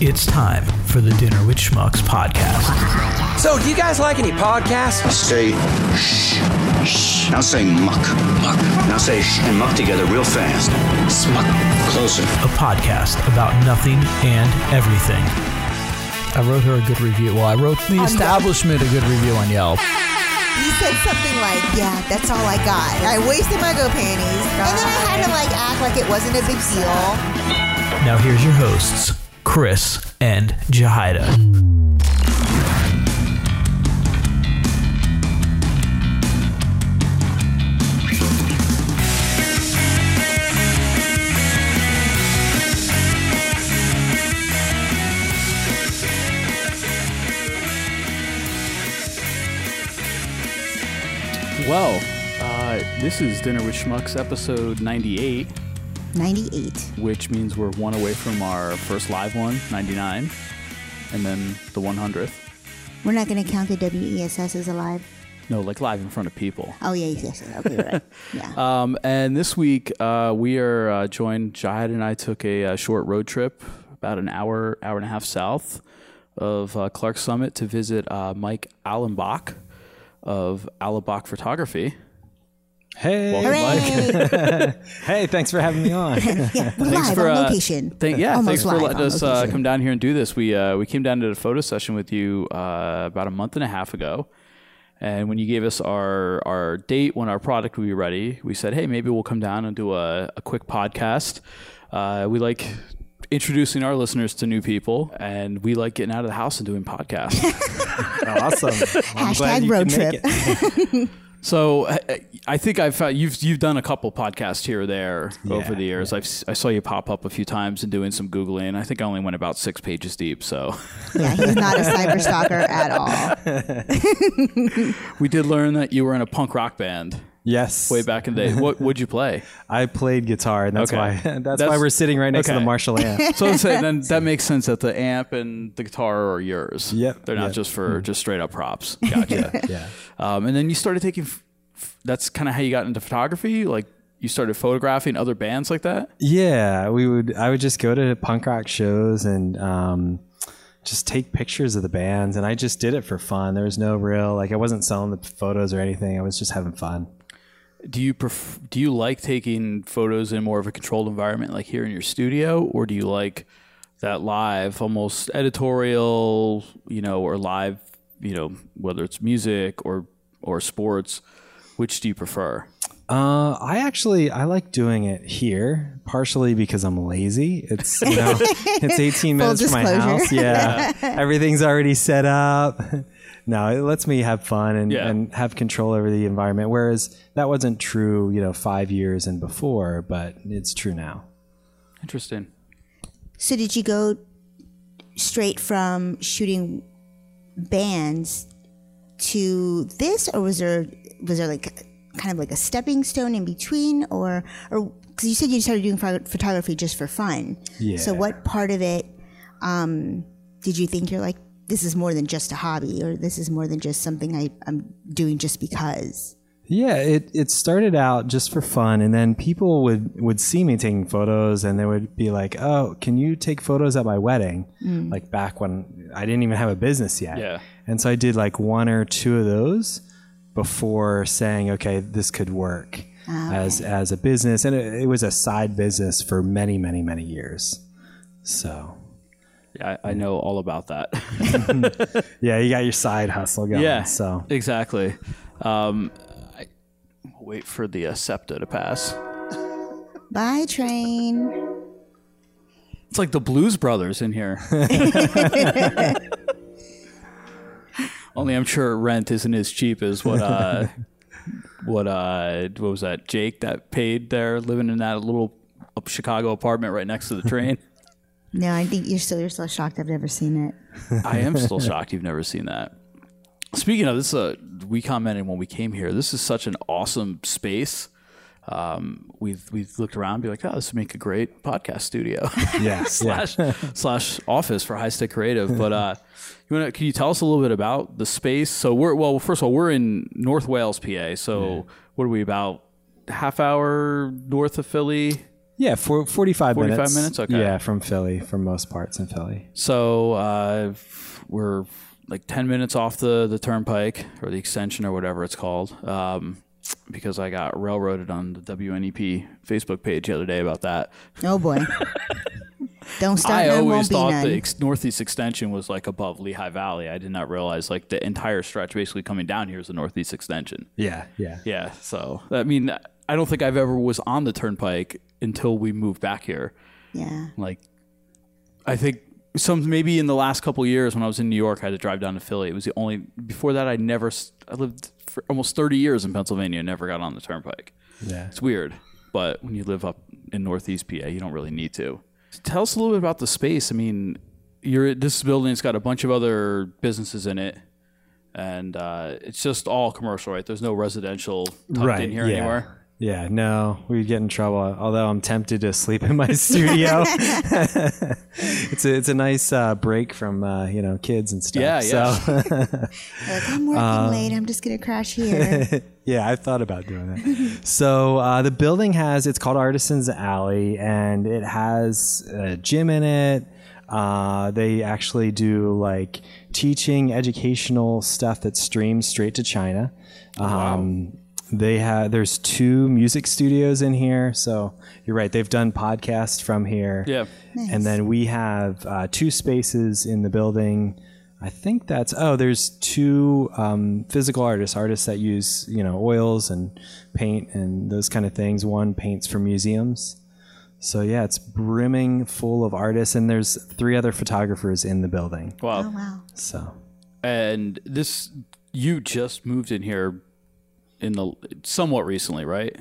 It's time for the Dinner with Schmucks podcast. So, do you guys like any podcasts? Say shh, shh. Now say muck, muck. Now say shh and muck together real fast. Smuck. Closer. A podcast about nothing and everything. I wrote her a good review. Well, I wrote the establishment a good review on Yelp. He said something like, "Yeah, that's all I got. I wasted my go panties, and then I had to like act like it wasn't a big deal." Now here's your hosts, Chris and Jahida. Well, uh, this is Dinner with Schmucks episode 98, Ninety-eight. which means we're one away from our first live one, 99, and then the 100th. We're not going to count the WESS as alive. No, like live in front of people. Oh yeah, yes, yes. Okay, right. Yeah. Um, and this week, uh, we are uh, joined. Jihad and I took a, uh short road trip, about an hour, hour and a half south of uh, Clark Summit to visit uh, Mike Allebach of Allebach Photography. Hey, Hooray! hey, thanks for having me on. yeah, we're live on uh, location. thank- yeah, Almost thanks for letting us uh, come down here and do this. We uh, we came down to the photo session with you uh, about a month and a half ago, and when you gave us our our date when our product would be ready, we said, hey, maybe we'll come down and do a, a quick podcast. Uh, we like introducing our listeners to new people, and we like getting out of the house and doing podcasts. awesome. I'm Hashtag road trip. It. So I- I think I've found you've you've done a couple podcasts here or there over the years. I've s- I saw you pop up a few times and doing some googling. I think I only went about six pages deep. So yeah, he's not a cyber stalker at all. we did learn that you were in a punk rock band Yes. way back in the day. What would you play? I played guitar, and that's Okay. why that's, That's- why we're sitting right next to okay. the Marshall amp. So let's say then that makes sense that the amp and the guitar are yours. Yep, they're not yep. just for just straight up props. Gotcha. yeah. Um, and then you started taking. f- f- That's kind of how you got into photography. Like you started photographing other bands like that. Yeah, we would. I would just go to punk rock shows and um, just take pictures of the bands, and I just did it for fun. There was no real like I wasn't selling the photos or anything. I was just having fun. Do you pref- do you like taking photos in more of a controlled environment, like here in your studio, or do you like that live, almost editorial, you know, or live, you know, whether it's music or or sports? Which do you prefer? Uh, I actually I like doing it here, partially because I'm lazy. It's you know it's 18 minutes from my house. Yeah, everything's already set up. No, it lets me have fun and, Yeah. and have control over the environment. Whereas that wasn't true, you know, five years and before, but it's true now. Interesting. So did you go straight from shooting bands to this, or was there was there like kind of like a stepping stone in between, or or because you said you started doing photography just for fun? Yeah. So what part of it um, did you think you're like this is more than just a hobby, or this is more than just something I, I'm doing just because? Yeah, it, it started out just for fun, and then people would, would see me taking photos, and they would be like, "Oh, can you take photos at my wedding?" Mm. Like back when I didn't even have a business yet. Yeah. And so I did like one or two of those before saying, "Okay, this could work ah, as as a business," and it, it was a side business for many, many, many years. So Yeah, I, I know all about that. yeah, you got your side hustle going. yeah. So exactly. Um, I, we'll wait for the uh, SEPTA to pass. Bye, train. It's like the Blues Brothers in here. Only I'm sure rent isn't as cheap as what uh what uh what was that Jake that paid there living in that little Chicago apartment right next to the train. No, I think you're still you're still shocked. I've never seen it. I am still shocked you've never seen that. Speaking of this, uh, we commented when we came here. This is such an awesome space. Um, we've we've looked around, and be like, oh, this would make a great podcast studio. yeah, yeah. slash slash office for High Stick Creative. But uh, you want to? Can you tell us a little bit about the space? So we're well. First of all, we're in North Wales, PA. So what are we about? Half hour north of Philly. Yeah, for 45, 45 minutes. minutes? Okay. Yeah, from Philly, from most parts in Philly. So uh, we're like 10 minutes off the, the turnpike or the extension or whatever it's called. Um, because I got railroaded on the WNEP Facebook page the other day about that. Oh boy. Don't start. I none, always thought the ex- Northeast Extension was like above Lehigh Valley. I did not realize like the entire stretch basically coming down here is the Northeast Extension. Yeah, yeah. Yeah. So, I mean, I don't think I've ever was on the turnpike until we moved back here. yeah. Like, I think some maybe in the last couple of years when I was in New York, I had to drive down to Philly. It was the only before that I never I lived for almost thirty years in Pennsylvania. and Never got on the turnpike. Yeah. It's weird, but when you live up in Northeast PA, you don't really need to. Tell us a little bit about the space. I mean, you're this building's got a bunch of other businesses in it. And uh, it's just all commercial, right? There's no residential tucked in here yeah. anywhere. Yeah, no, we get in trouble. Although I'm tempted to sleep in my studio. it's a it's a nice uh, break from uh, you know kids and stuff. Yeah, yeah. So Like, I'm working Um, late. I'm just gonna crash here. yeah, I thought about doing that. so uh, the building has it's called Artisans Alley, and it has a gym in it. Uh, they actually do like teaching, educational stuff that streams straight to China. Um, They have there's two music studios in here, so you're right. They've done podcasts from here. Yeah. And then we have uh, two spaces in the building. I think that's oh, there's two um, physical artists, artists that use you know oils and paint and those kind of things. One paints for museums. So yeah, it's brimming full of artists, and there's three other photographers in the building. Wow. oh wow. So And this, you just moved in here in the somewhat recently, right?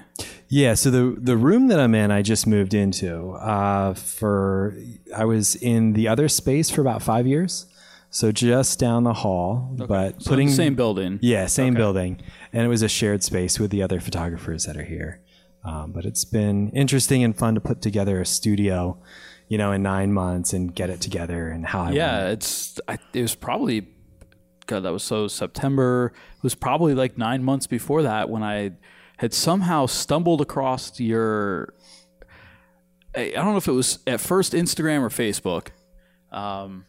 Yeah, so the the room that I'm in, I just moved into. Uh, for I was in the other space for about five years, so just down the hall. But So putting the same building. yeah, same building, and it was a shared space with the other photographers that are here. Um, but it's been interesting and fun to put together a studio, you know, in nine months and get it together and how I Yeah, it's I, it was probably God. That was so September. It was probably like nine months before that when I had somehow stumbled across your. I don't know if it was at first Instagram or Facebook, um,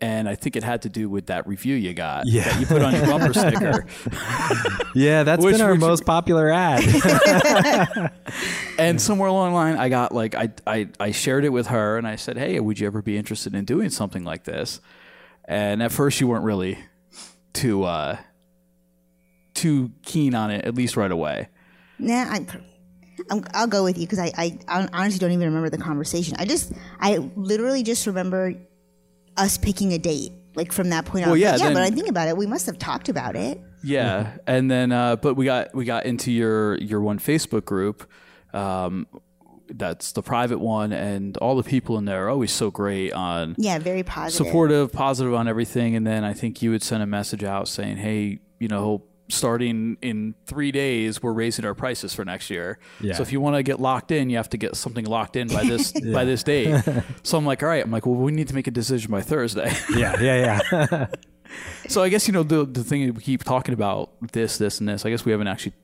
and I think it had to do with that review you got. Yeah. that you put on your bumper sticker. Yeah, that's Which- been our which- most popular ad. And somewhere along the line, I got like I, I I shared it with her, and I said, "Hey, would you ever be interested in doing something like this?" And at first, you weren't really too uh, too keen on it, at least right away. Nah, I, I'm, I'll go with you because I, I, I honestly don't even remember the conversation. I just, I literally just remember us picking a date. Like from that point on, yeah, But yeah. then- But I think about it, we must have talked about it. Yeah, and then uh, but we got we got into your your one Facebook group. Um, that's the private one, and all the people in there are always so great on Yeah, very positive. supportive, positive on everything. And then I think you would send a message out saying, "Hey, you know, starting in three days, we're raising our prices for next year. Yeah. So if you want to get locked in, you have to get something locked in by this by this date." so I'm like, "All right." I'm like, "Well, we need to make a decision by Thursday." yeah, yeah, yeah. so I guess you know the the thing we keep talking about this, this, and this. I guess we haven't actually.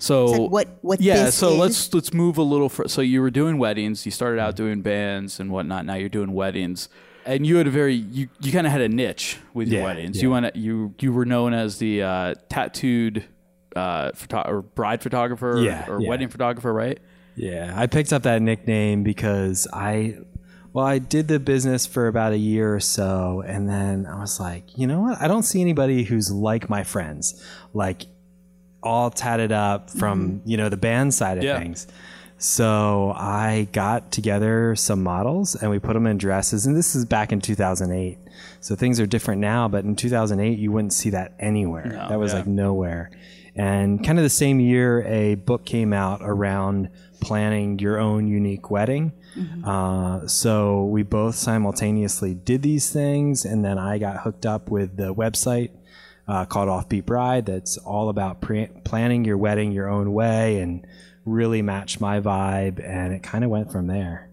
So It's like what- what Yeah. this so is? let's let's move a little. For, so you were doing weddings. You started out doing bands and whatnot. Now you're doing weddings. And you had a very you, you kind of had a niche with your Yeah, weddings. yeah. You went you you were known as the uh, tattooed uh, photo- or bride photographer Yeah, or yeah. wedding photographer, right? Yeah, I picked up that nickname because I, well, I did the business for about a year or so, and then I was like, you know what? I don't see anybody who's like my friends, like all tatted up from you know the band side of Yeah. things. So I got together some models and we put them in dresses, and this is back in 2008. So things are different now, but in 2008 you wouldn't see that anywhere. that was yeah. like nowhere. And kind of the same year, a book came out around planning your own unique wedding. Uh, so we both simultaneously did these things, and then I got hooked up with the website uh, called Offbeat Bride that's all about pre- planning your wedding your own way and really matched my vibe. And it kind of went from there.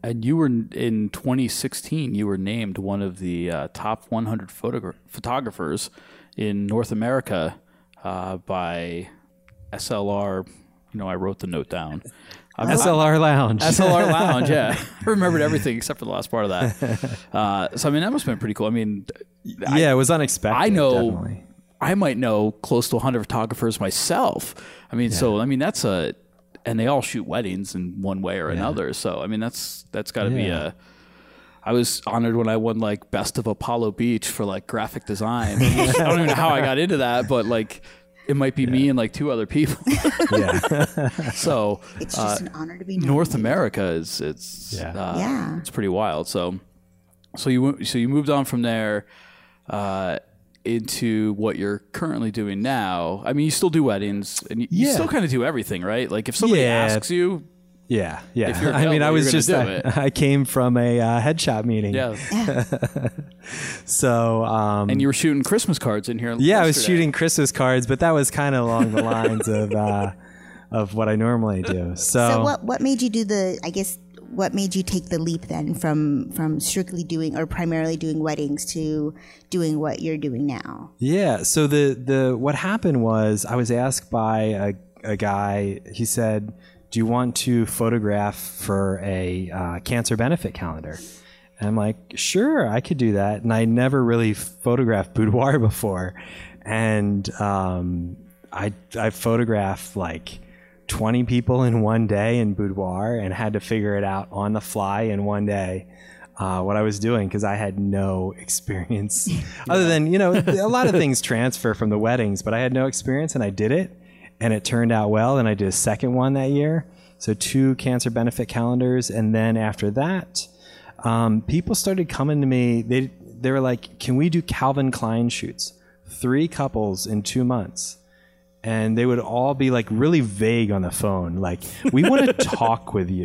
And you were in 2016. You were named one of the uh, top 100 photogra- photographers in North America uh, by SLR. You know, I wrote the note down. SLR Lounge. SLR Lounge, yeah. I remembered everything except for the last part of that. Uh, so I mean, that must have been pretty cool. I mean, I- yeah, it was unexpected. I know definitely. I might know close to 100 photographers myself. I mean, so I mean that's a and they all shoot weddings in one way or another. So I mean that's that's got to be Yeah. a I was honored when I won like best of Apollo Beach for like graphic design. I don't even know how I got into that, but like it might be me and like two other people. Yeah. so It's just an honor to be North nominated. America is it's Yeah. uh, Yeah. it's pretty wild. So so you so you moved on from there uh, into what you're currently doing now. I mean, you still do weddings and you, you still kind of do everything, right? Like if somebody Yeah. asks you, Yeah, yeah. I mean, I was just I, I came from a uh, headshot meeting. yeah, So, um, and you were shooting Christmas cards in here. yeah, I was shooting Christmas cards, but that was kind of along the lines of uh, of what I normally do. So, So what what made you do the? I guess what made you take the leap then from from strictly doing or primarily doing weddings to doing what you're doing now? Yeah. So the the what happened was I was asked by a, a guy. He said, "Do you want to photograph for a uh, cancer benefit calendar?" And I'm like, "Sure, I could do that." And I never really photographed boudoir before, and um, I I photographed like. 20 people in one day in boudoir and had to figure it out on the fly in one day uh, what I was doing because I had no experience other than, you know, a lot of things transfer from the weddings, but I had no experience and I did it and it turned out well. And I did a second one that year. So two cancer benefit calendars. And then after that, um, people started coming to me. They, they were like, can we do Calvin Klein shoots? Three couples in two months and they would all be like really vague on the phone like we want to talk with you.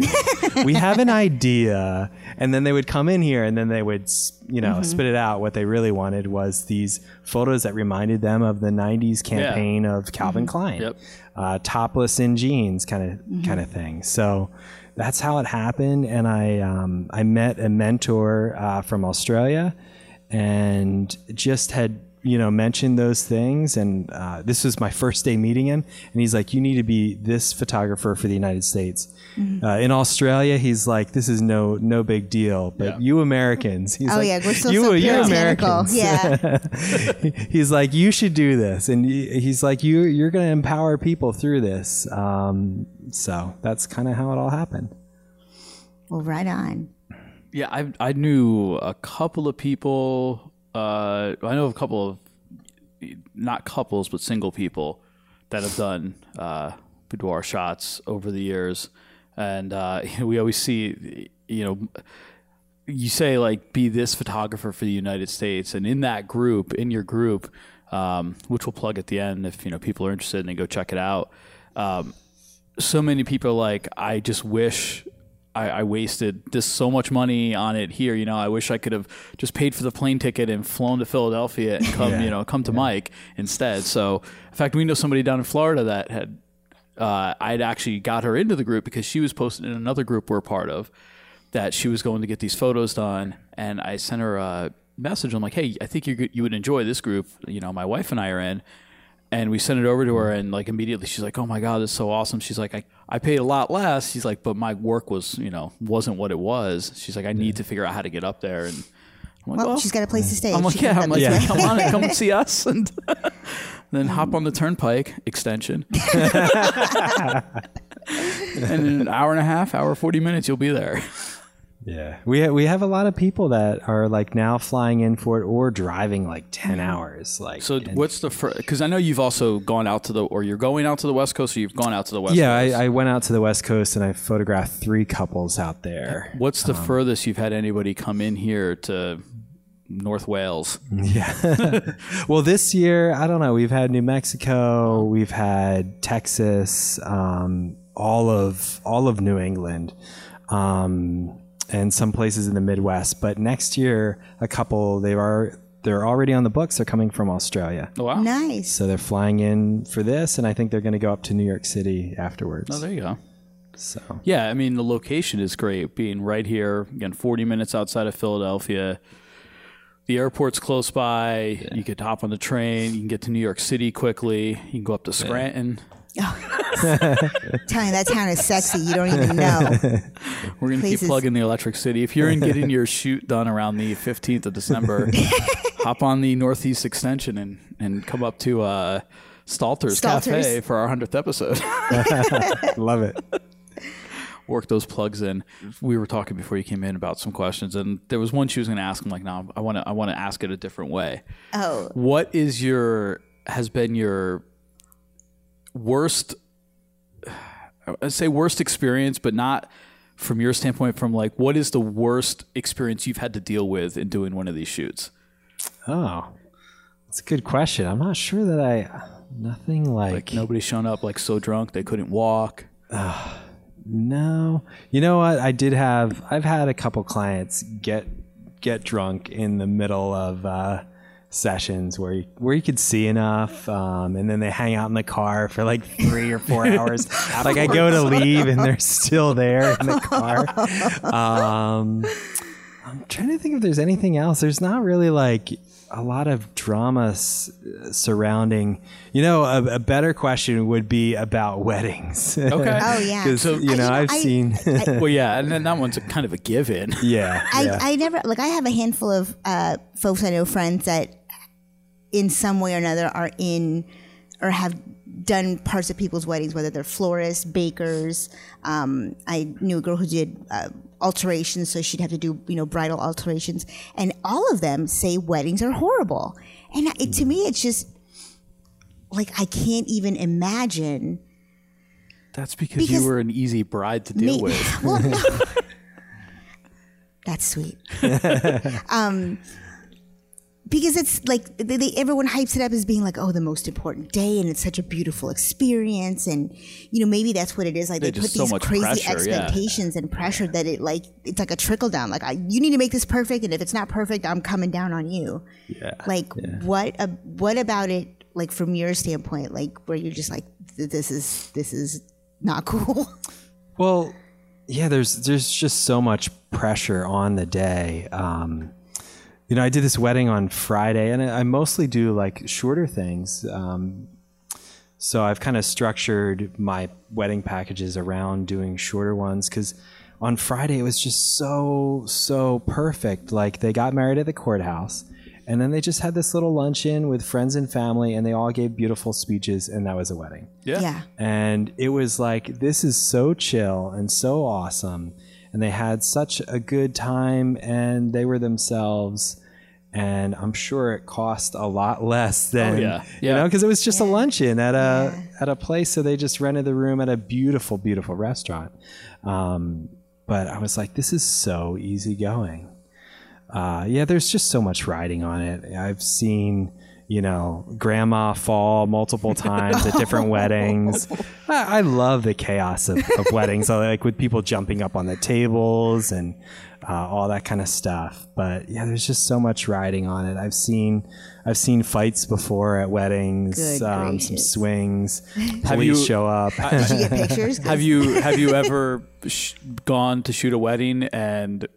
We have an idea. And then they would come in here and then they would you know spit it out. What they really wanted was these photos that reminded them of the 90s campaign of calvin klein. Yep. uh, topless in jeans kind of kind of thing. So that's how it happened and i um, i met a mentor uh, from australia and just had you know mentioned those things. And uh, this was my first day meeting him and he's like you need to be this photographer for the united states. Uh, in australia he's like this is no no big deal. But you americans he's Oh like, yeah, we're still you, so you puritanical. americans. Yeah, he's like you should do this. And he's like you you're going to empower people through this. Um, so that's kind of how it all happened. Well, right on. Yeah, I I knew a couple of people. Uh, I know a couple of not couples, but single people that have done uh, boudoir shots over the years, and uh, we always see, you know. You say like be this photographer for the United States, and in that group, in your group, um, which we'll plug at the end if you know people are interested and they go check it out. Um, so many people are like, I just wish I, I wasted this so much money on it here. You know, I wish I could have just paid for the plane ticket and flown to Philadelphia and come, you know, come to Mike instead. So, in fact, we know somebody down in Florida that had, uh, I'd actually got her into the group because she was posted in another group we're a part of that she was going to get these photos done. And I sent her a message. I'm like, hey, I think you you would enjoy this group. You know, my wife and I are in and we sent it over to her and like immediately she's like oh my god this is so awesome. She's like I, I paid a lot less. She's like but my work was you know wasn't what it was. She's like i need to figure out how to get up there and i'm like Well, well, she's got a place to stay. i'm like yeah i'm like this way. come on and come see us and then hop on the turnpike extension. And in an hour and a half hour 40 minutes you'll be there Yeah, we ha- we have a lot of people that are like now flying in for it or driving like ten hours. Like so and- what's the because i know you've also gone out to the or you're going out to the west coast or you've gone out to the west yeah, coast I, I went out to the west coast and I photographed three couples out there. What's the furthest you've had anybody come in here to North Wales? Yeah. well, this year I don't know. We've had New Mexico, we've had Texas, um, all of all of New England, um, and some places in the Midwest. But next year, a couple they are they're already on the books. They're coming from Australia. Oh, wow. Nice. So they're flying in for this, and I think they're going to go up to New York City afterwards. Oh, there you go. so Yeah, I mean the location is great. Being right here, again, 40 minutes outside of Philadelphia. The airport's close by. You could hop on the train. You can get to New York City quickly. You can go up to Scranton. Telling you that town is sexy. You don't even know. We're gonna keep Places- plugging the Electric City. If you're in getting your shoot done around the 15th of December, hop on the Northeast Extension and and come up to uh, Stalter's, Cafe Stalter's. for our hundredth episode. Love it. Work those plugs in. We were talking before you came in about some questions, and there was one she was gonna ask. I'm like, no, I want to I want to ask it a different way. Oh, What is your has been your worst? I say worst experience, but not from your standpoint. From like, what is the worst experience you've had to deal with in doing one of these shoots? Oh, that's a good question. I'm not sure that I. Nothing like, Like nobody's shown up like so drunk they couldn't walk. no. You know what? I did have. I've had a couple clients get get drunk in the middle of uh, sessions where you, where you could see enough, um, and then they hang out in the car for like three or four hours. like I go to leave and they're still there in the car. Um, I'm trying to think if there's anything else. There's not really like a lot of drama s- surrounding. You know, a, a better question would be about weddings. Okay. oh yeah. Because you know, I- I've I- seen. well, yeah, and then that one's a kind of a given. yeah, I, yeah. I never like I have a handful of uh, folks I know friends that in some way or another are in or have done parts of people's weddings, whether they're florists, bakers. Um, I knew a girl who did uh, alterations, so she'd have to do you know bridal alterations, and all of them say weddings are horrible. And it, to me, it's just like I can't even imagine. That's because, Because you were an easy bride to deal Me- with. well, no. That's sweet. um, because it's like they, they, everyone hypes it up as being like, oh, the most important day, and it's such a beautiful experience, and you know maybe that's what it is. Like they There's put so these crazy pressure, yeah. expectations and pressure that it like it's like a trickle down. Like I, you need to make this perfect, and if it's not perfect, I'm coming down on you. Yeah. Like what? Uh, what about it? Like from your standpoint, like where you're just like, this is this is not cool. Well, yeah, there's there's just so much pressure on the day. Um, you know, I did this wedding on Friday, and I, I mostly do like shorter things. Um, so I've kind of structured my wedding packages around doing shorter ones because on Friday it was just so so perfect. Like they got married at the courthouse. And then they just had this little luncheon with friends and family, and they all gave beautiful speeches, and that was a wedding Yeah. yeah. and it was like this is so chill and so awesome and they had such a good time and they were themselves and i'm sure it cost a lot less than Oh, yeah. you know because it was just a luncheon at a at a place so they just rented the room at a beautiful beautiful restaurant um, but i was like this is so easygoing uh, yeah, there's just so much riding on it. I've seen, you know, grandma fall multiple times at different weddings. I, I love the chaos of, of weddings, I like with people jumping up on the tables and uh, all that kind of stuff. But yeah, there's just so much riding on it. I've seen, I've seen fights before at weddings, um, some gracious. swings, police you- show up. Did you get pictures? 'Cause Have you have you ever sh- gone to shoot a wedding and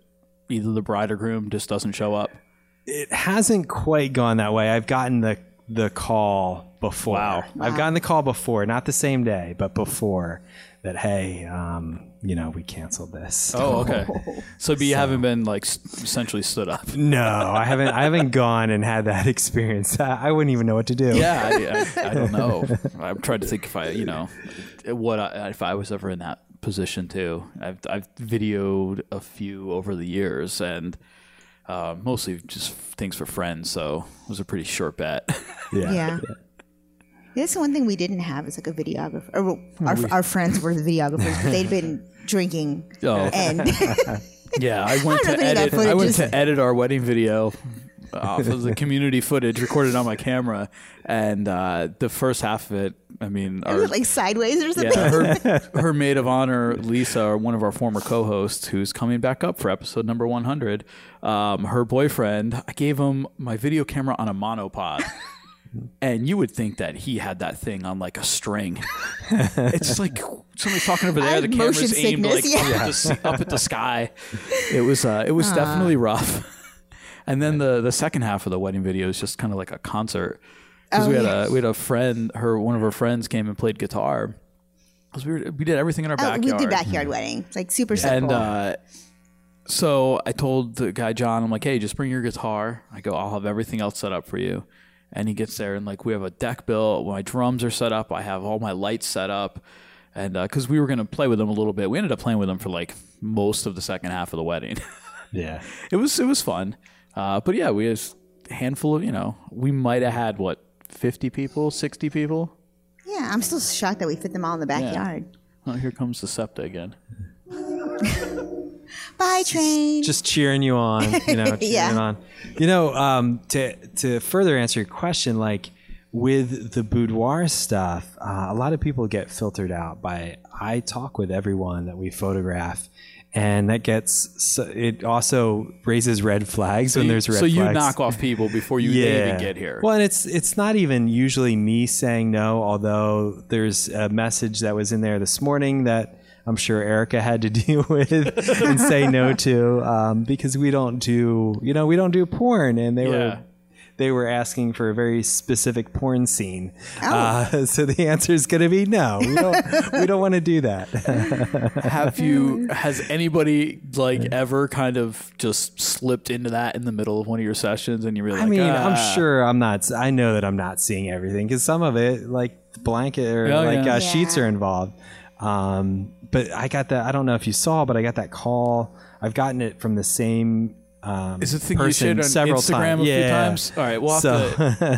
either the bride or groom just doesn't show up? it hasn't quite gone that way. I've gotten the the call before. Wow. I've gotten the call before, not the same day, but before that. Hey, um, you know, we canceled this. Oh, okay. So, but you haven't been like essentially stood up. No, I haven't. I haven't gone and had that experience. I, I wouldn't even know what to do. Yeah, I, I, I don't know. I'm trying to think if I, you know, what I, if I was ever in that position too. I've I've videoed a few over the years and. Uh, mostly just things for friends, so it was a pretty short bet. yeah. Yeah. That's the one thing we didn't have is like a videographer. Or well, our, our friends were the videographers, but they'd been drinking. Oh. And Yeah, I went don't to know if any of edit. I went to edit our wedding video off of the community footage recorded on my camera, and uh, the first half of it. I mean, our, it like sideways or something? yeah, her, her maid of honor, Lisa, or one of our former co-hosts, who's coming back up for episode number 100. Um, her boyfriend, I gave him my video camera on a monopod. And you would think that he had that thing on like a string. it's just like somebody's talking over there. The motion camera's aimed like sickness, up, yeah. at the, up at the sky. It was uh, it was definitely rough. And then the the second half of the wedding video is just kind of like a concert because Oh, we had yeah. a we had a friend, her one of her friends came and played guitar, 'Cause we, were, we did everything in our Oh, backyard. we did backyard wedding. It's like super simple. And uh, so I told the guy John, I'm like, hey, just bring your guitar. I go, I'll have everything else set up for you. And he gets there and like we have a deck built. My drums are set up. I have all my lights set up. And because we were gonna play with him a little bit, we ended up playing with him for like most of the second half of the wedding. Yeah. it was it was fun. Uh, but yeah, we had a handful of you know we might have had what 50 people, 60 people. yeah, I'm still shocked that we fit them all in the backyard. Oh, here comes the SEPTA again. Bye, train. just cheering you on, you know, cheering Yeah. on. You know, um, to to further answer your question, like with the boudoir stuff, uh, a lot of people get filtered out by I talk with everyone that we photograph. And that gets so it also raises red flags when You- there's red so you flags. knock off people before you they even get here. Well, and it's it's not even usually me saying no, although there's a message that was in there this morning that I'm sure Erica had to deal with and say no to um, because we don't do you know we don't do porn, and they Yeah. were they were asking for a very specific porn scene. Uh, so the answer is going to be no. We don't we don't want to do that. Have you? Has anybody like ever kind of just slipped into that in the middle of one of your sessions, and you really? I like, mean, "Ah." I'm sure I'm not. I know that I'm not seeing everything because some of it, like blanket or Oh, like yeah. uh, sheets are involved. Um, but I got that. I don't know if you saw, but I got that call. I've gotten it from the same. Um, Is it the thing you person shared on several Instagram times. a few Yeah. times? All right, we'll So-.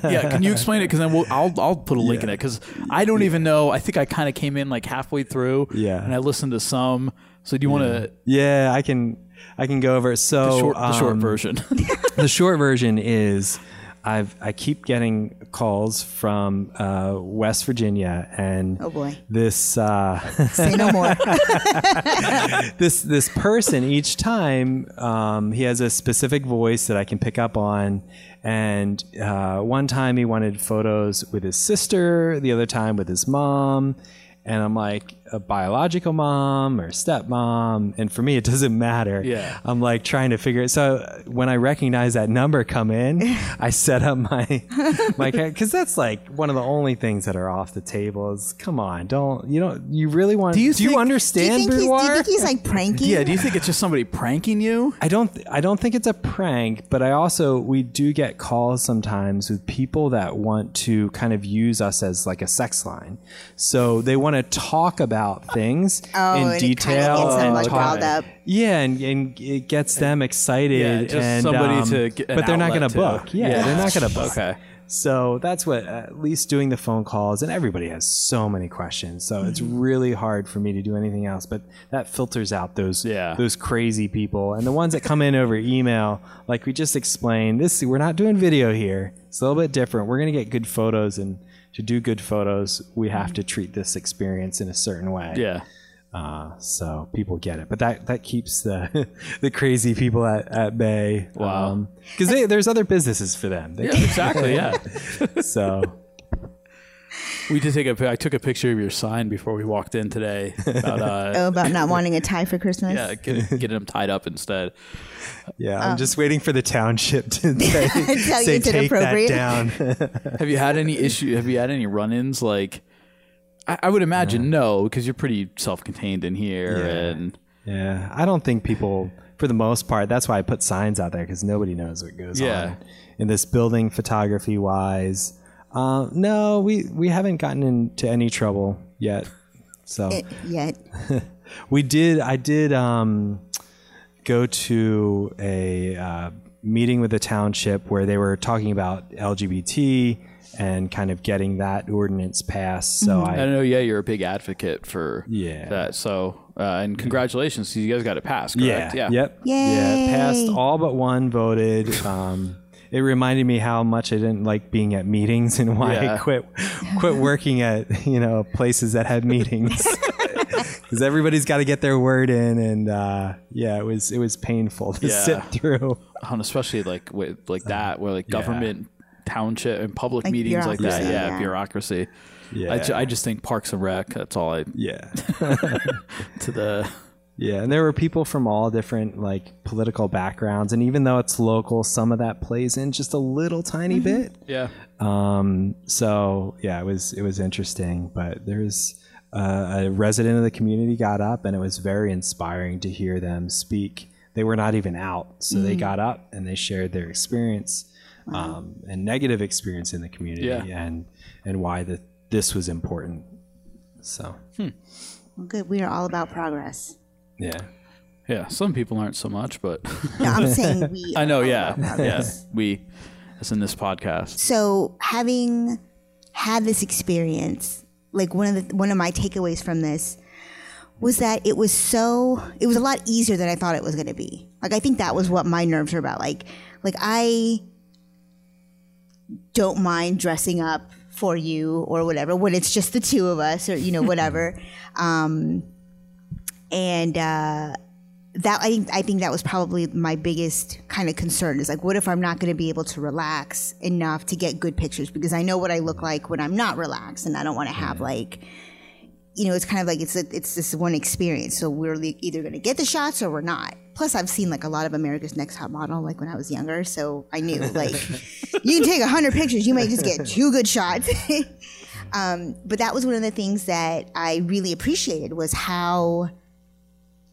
Yeah, can you explain it? Because then we'll, I'll I'll put a link in it because I don't even know. I think I kind of came in like halfway through. Yeah. and I listened to some. So do you want to Yeah, I can. I can go over it. So the short the short um, version? the short version is I've I keep getting calls from uh, West Virginia and Oh, boy. this uh, Say no more. this this person each time um, he has a specific voice that I can pick up on. And uh, one time he wanted photos with his sister, the other time with his mom. And I'm like, a biological mom or stepmom. And for me, it doesn't matter. Yeah. I'm like trying to figure it. So when I recognize that number come in, I set up my, my, because that's like one of the only things that are off the table is come on, don't, you don't, you really want, do you you, think- do, you understand think he's, do you think he's like pranking? yeah. Do you think it's just somebody pranking you? I don't. th- I don't think it's a prank, but I also we do get calls sometimes with people that want to kind of use us as like a sex line. So they want to talk about things Oh, in and it kinda detail gets them, and like, talk- up. Yeah, and, and it gets them excited. Yeah, just and, somebody um, to get an but they're not going to to- book. Yeah, Yeah. they're not going to book. Okay. So that's what at least doing the phone calls and everybody has so many questions. So it's Mm-hmm. really hard for me to do anything else. But that filters out those Yeah. those crazy people and the ones that come in over email. Like we just explained, this we're not doing video here. It's a little bit different. We're gonna get good photos and to do good photos, we have to treat this experience in a certain way. Yeah. Uh, so people get it, but that that keeps the the crazy people at, at bay. Wow. because there's other businesses for them. They Yeah. Exactly. Yeah. so We did take a. pi- I took a picture of your sign before we walked in today. About uh, Oh, about not wanting a tie for Christmas. yeah, get, getting them tied up instead. yeah, I'm just waiting for the township to say, Tell you say it's take that inappropriate." down. Have you had any issue? Have you had any run-ins? Like, I, I would imagine no, because you're pretty self-contained in here, Yeah. and yeah, I don't think people, for the most part, that's why I put signs out there because nobody knows what goes Yeah. on in this building, photography wise. Uh, no, we we haven't gotten into any trouble yet. So It- yet. we did. I did um, go to a uh, meeting with the township where they were talking about LGBT and kind of getting that ordinance passed. So I I know. Yeah, you're a big advocate for Yeah. that. So, uh, and congratulations, you guys got it passed. Yeah. Correct? Yeah. Yep. Yay. Yeah. Passed. All but one voted. Um, it reminded me how much I didn't like being at meetings and why Yeah. I quit quit working at you know places that had meetings because everybody's got to get their word in and uh, yeah it was it was painful to Yeah. sit through. and especially like with like that, where like government, township, and public Like meetings like that. Yeah, yeah. bureaucracy. Yeah. I, ju- I just think Parks and Rec. That's all I Yeah. to the. Yeah, and there were people from all different like political backgrounds, and even though it's local, some of that plays in just a little tiny bit. Yeah. Um, so yeah, it was it was interesting, but there's uh, a resident of the community got up, and it was very inspiring to hear them speak. They were not even out, so they got up and they shared their experience um, and negative experience in the community, Yeah. and and why that this was important. So Well, good. We are all about progress. Yeah, Yeah, some people aren't so much, but No, I'm saying we. I know. Yeah, yeah. We, as in this podcast. So having had this experience, like one of the one of my takeaways from this was that it was so it was a lot easier than I thought it was going to be. Like I think that was what my nerves were about. Like like I don't mind dressing up for you or whatever when it's just the two of us or you know whatever. um, and uh, that I think I think that was probably my biggest kind of concern is like, what if I'm not going to be able to relax enough to get good pictures because I know what I look like when I'm not relaxed, and I don't want to have like, you know, it's kind of like it's a, it's this one experience. So we're either going to get the shots or we're not. Plus, I've seen like a lot of America's Next Top Model like when I was younger, so I knew like you can take a hundred pictures, you may just get two good shots. um, but that was one of the things that I really appreciated was how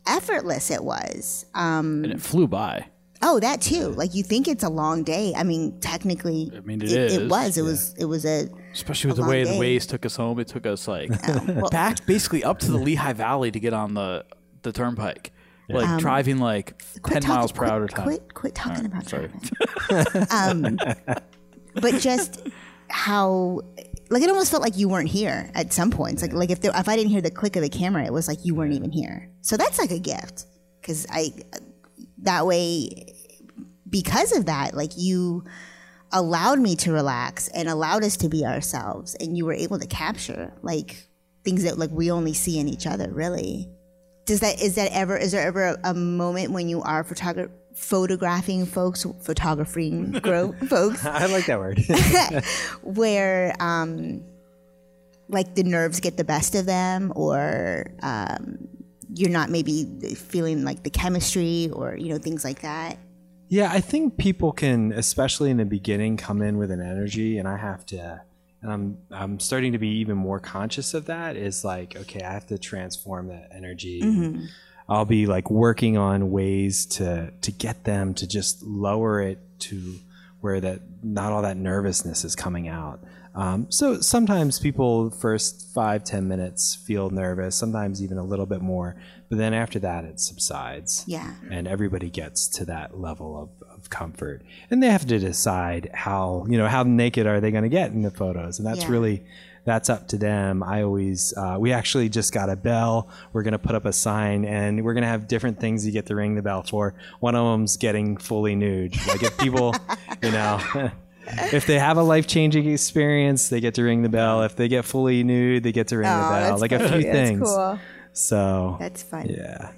effortless it was. Um, And it flew by. oh, that too. Like you think it's a long day. I mean, technically, I mean, it it, is, was. It was. It was a. Especially with a the way long the day. waves took us home. It took us like well- back basically up to the Lehigh Valley to get on the the turnpike. Like driving like Quit ten miles talking- per hour quit, time. Quit, quit talking about sorry. driving. um, but just how, like, it almost felt like you weren't here at some points. Like, like if there, if I didn't hear the click of the camera, it was like you weren't even here. So that's like a gift because I, that way, because of that, like you allowed me to relax and allowed us to be ourselves, and you were able to capture like things that like we only see in each other, really does that is that ever is there ever a, a moment when you are photogra- photographing folks photographing grow folks I like that word. where um like the nerves get the best of them or um you're not maybe feeling like the chemistry or you know things like that Yeah, I think people can, especially in the beginning, come in with an energy, and I have to. And I'm I'm starting to be even more conscious of that. Is like, okay, I have to transform that energy. I'll be like working on ways to to get them to just lower it to where that not all that nervousness is coming out. Um, so sometimes people first five ten minutes feel nervous, sometimes even a little bit more, but then after that it subsides yeah and everybody gets to that level of, of comfort and they have to decide how you know how naked are they going to get in the photos and that's Yeah. really that's up to them. I always uh, we actually just got a bell. We're going to put up a sign and we're going to have different things you get to ring the bell for. One of them's getting fully nude. Like if people you know if they have a life-changing experience they get to ring the bell. If they get fully nude they get to ring the Oh, bell. that's like a few That's things. cool. so that's fun. yeah.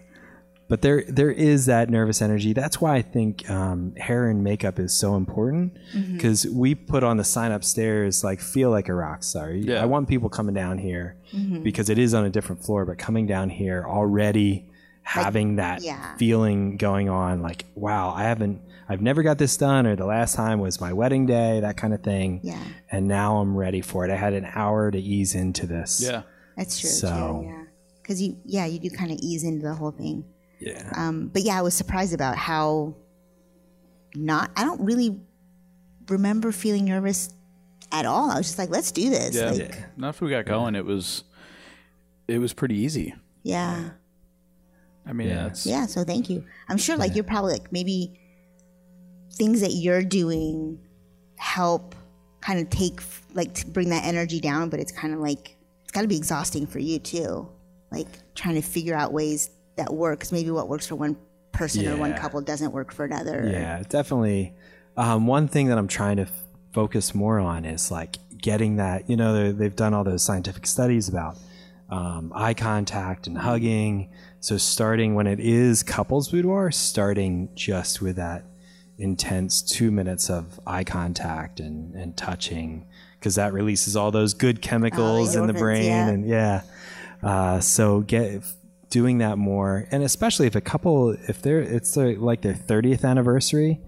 But there there is that nervous energy. That's why I think um, hair and makeup is so important because we put on the sign upstairs like feel like a rock star. Yeah. I want people coming down here because it is on a different floor, but coming down here already having that yeah. feeling going on like wow, I haven't I've never got this done or the last time was my wedding day, that kind of thing. Yeah. And now I'm ready for it. I had an hour to ease into this. Yeah. that's true So- too yeah because you yeah you do kind of ease into the whole thing Yeah. Um, but yeah, I was surprised about how not. I don't really remember feeling nervous at all. I was just like, let's do this. Yeah. Like, Not if we got going. It was it was pretty easy. yeah. I mean, Yeah. that's Yeah. So thank you. I'm sure like you're probably like maybe things that you're doing help kind of take like to bring that energy down, but it's kind of like it's got to be exhausting for you too. Like trying to figure out ways that works. Maybe what works for one person or one couple doesn't work for another. Yeah, definitely. Um, one thing that I'm trying to f- focus more on is like getting that. You know, they've done all those scientific studies about um, eye contact and hugging. So starting when it is couples boudoir, starting just with that intense two minutes of eye contact and, and touching, because that releases all those good chemicals in the brain. yeah. And yeah, uh, so get doing that more, and especially if a couple, if they're it's their, like their thirtieth anniversary,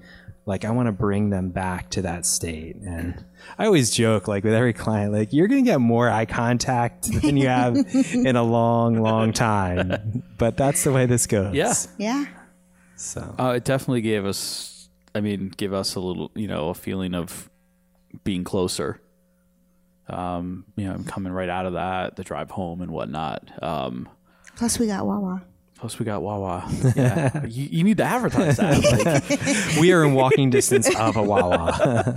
like I want to bring them back to that state. And I always joke like with every client, like you're going to get more eye contact than you have in a long, long time. But that's the way this goes. Yeah. Yeah. So Uh, it definitely gave us, I mean, give us a little, you know, a feeling of being closer. Um, you know, I'm coming right out of that, the drive home and whatnot. Um, Plus, we got Wawa. plus, we got Wawa. Yeah, you, you need to advertise that. Like, we are in walking distance of a Wawa.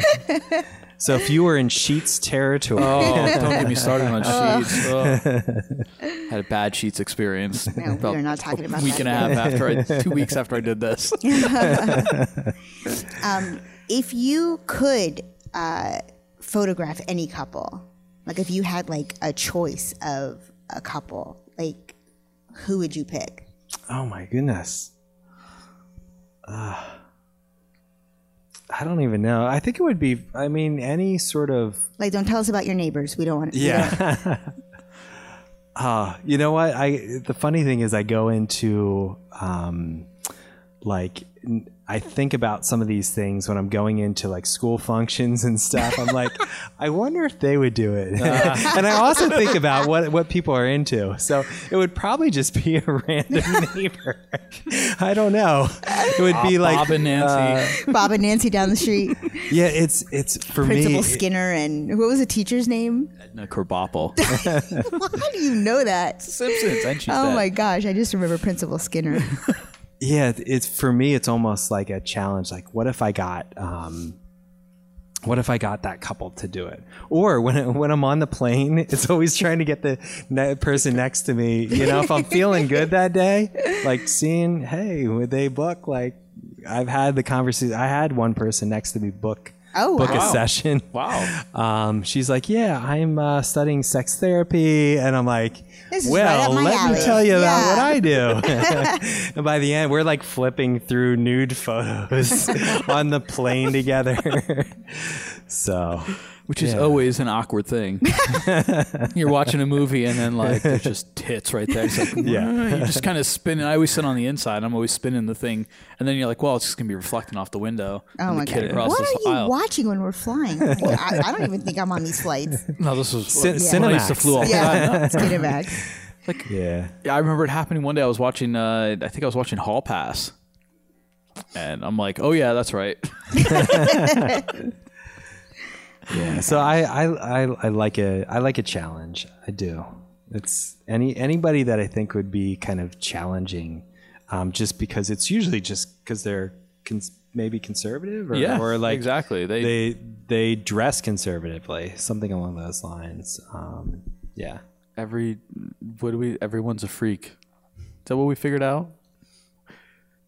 so if you were in Sheetz territory, oh, don't get me started on Sheetz. Oh. Had a bad Sheetz experience. No, we're not talking about a week that and a half after I, two weeks after I did this. If you could uh, photograph any couple, like if you had like a choice of a couple, like who would you pick? Oh my goodness. Uh, I don't even know. I think it would be. I mean, any sort of. Like, don't tell us about your neighbors. We don't want. Yeah. uh, you know what? I the funny thing is, I go into um, like n- I think about some of these things when I'm going into like school functions and stuff. I'm like, I wonder if they would do it. Uh. and I also think about what what people are into. So it would probably just be a random neighbor. I don't know. It would be like Bob and uh, Nancy. Bob and Nancy down the street, yeah. It's it's for Principal me. Principal Skinner, and what was the teacher's name? Edna Krabappel. How do you know that? Simpsons. And she's Oh dead. my gosh, I just remember Principal Skinner. Yeah, it's for me. It's almost like a challenge. Like, what if I got, um, what if I got that couple to do it? Or when when I'm on the plane, it's always trying to get the ne- person next to me. You know, if I'm feeling good that day, like seeing, hey, would they book? Like, I've had the conversation. I had one person next to me book. Oh, book wow. a session. Wow. Um, she's like, yeah, I'm uh, studying sex therapy, and I'm like, is right well, let alley." me tell you about what I do. and by the end, we're like flipping through nude photos on the plane together. so, Which is Yeah. always an awkward thing. You're watching a movie and then like there's just tits right there. It's like Yeah. you just kind of spinning. I always sit on the inside. I'm always spinning the thing, and then you're like, well, it's just gonna be reflecting off the window. Oh and my the kid god! across What the are you aisle. watching when we're flying? Like, I, I don't even think I'm on these flights. No, this was Cin- when I used to Cinemax. flew all the time. Yeah, get it back. yeah. Yeah, I remember it happening one day. I was watching. Uh, I think I was watching Hall Pass, and I'm like, oh yeah, that's right. Yeah. So I, I, I, I like a, I like a challenge. I do. It's any anybody that I think would be kind of challenging, um, just because it's usually just because they're cons- maybe conservative or, Yeah, or like exactly. They- they they dress conservatively, something along those lines. Um, yeah. Every what do we? Everyone's a freak. Is that what we figured out?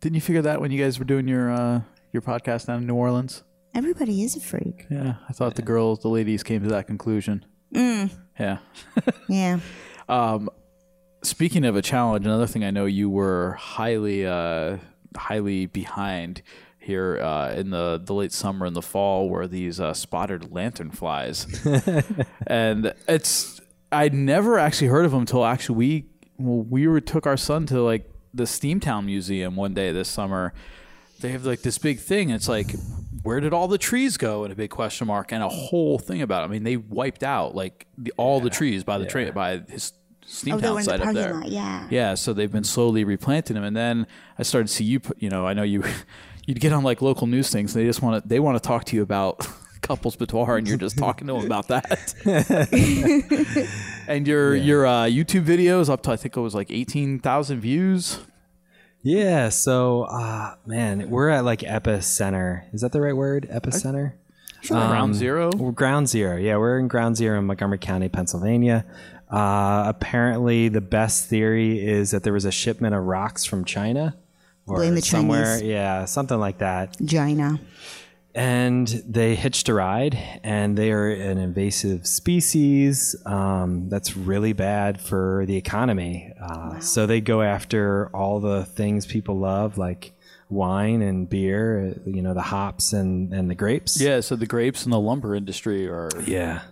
Didn't you figure that when you guys were doing your uh, your podcast down in New Orleans? Everybody is a freak. Yeah, I thought the girls, the ladies, came to that conclusion. Yeah. Yeah. Speaking of a challenge, another thing I know you were highly, uh, highly behind here uh, in the, the late summer and the fall were these uh, spotted lanternflies, and it's I'd never actually heard of them until actually we well, we were took our son to like the Steamtown Museum one day this summer. They have like this big thing. It's like, where did all the trees go? And a big question mark and a whole thing about. It. I mean, they wiped out like the, all the trees by the train by his Oh, they were Steamtown in the up there. lot. Yeah. Yeah, so they've been slowly replanting them, and then I started to see you. put- You know, I know you. You'd get on like local news things. And they just want to. They want to talk to you about couples boudoir, and you're just talking to them about that. and your your uh, YouTube videos up to I think it was like eighteen thousand views. Yeah. So, uh, man, we're at like epicenter. Is that the right word? Epicenter. Sure. Ground zero. Ground zero. Yeah, we're in ground zero in Montgomery County, Pennsylvania. Uh, apparently, the best theory is that there was a shipment of rocks from China or Blame the somewhere. Chinese. Yeah, something like that. Gina. And they hitched a ride, and they are an invasive species um, that's really bad for the economy. Uh, So they go after all the things people love, like wine and beer. uh, You know, the hops and and the grapes. Yeah, so the grapes and the lumber industry are. Yeah.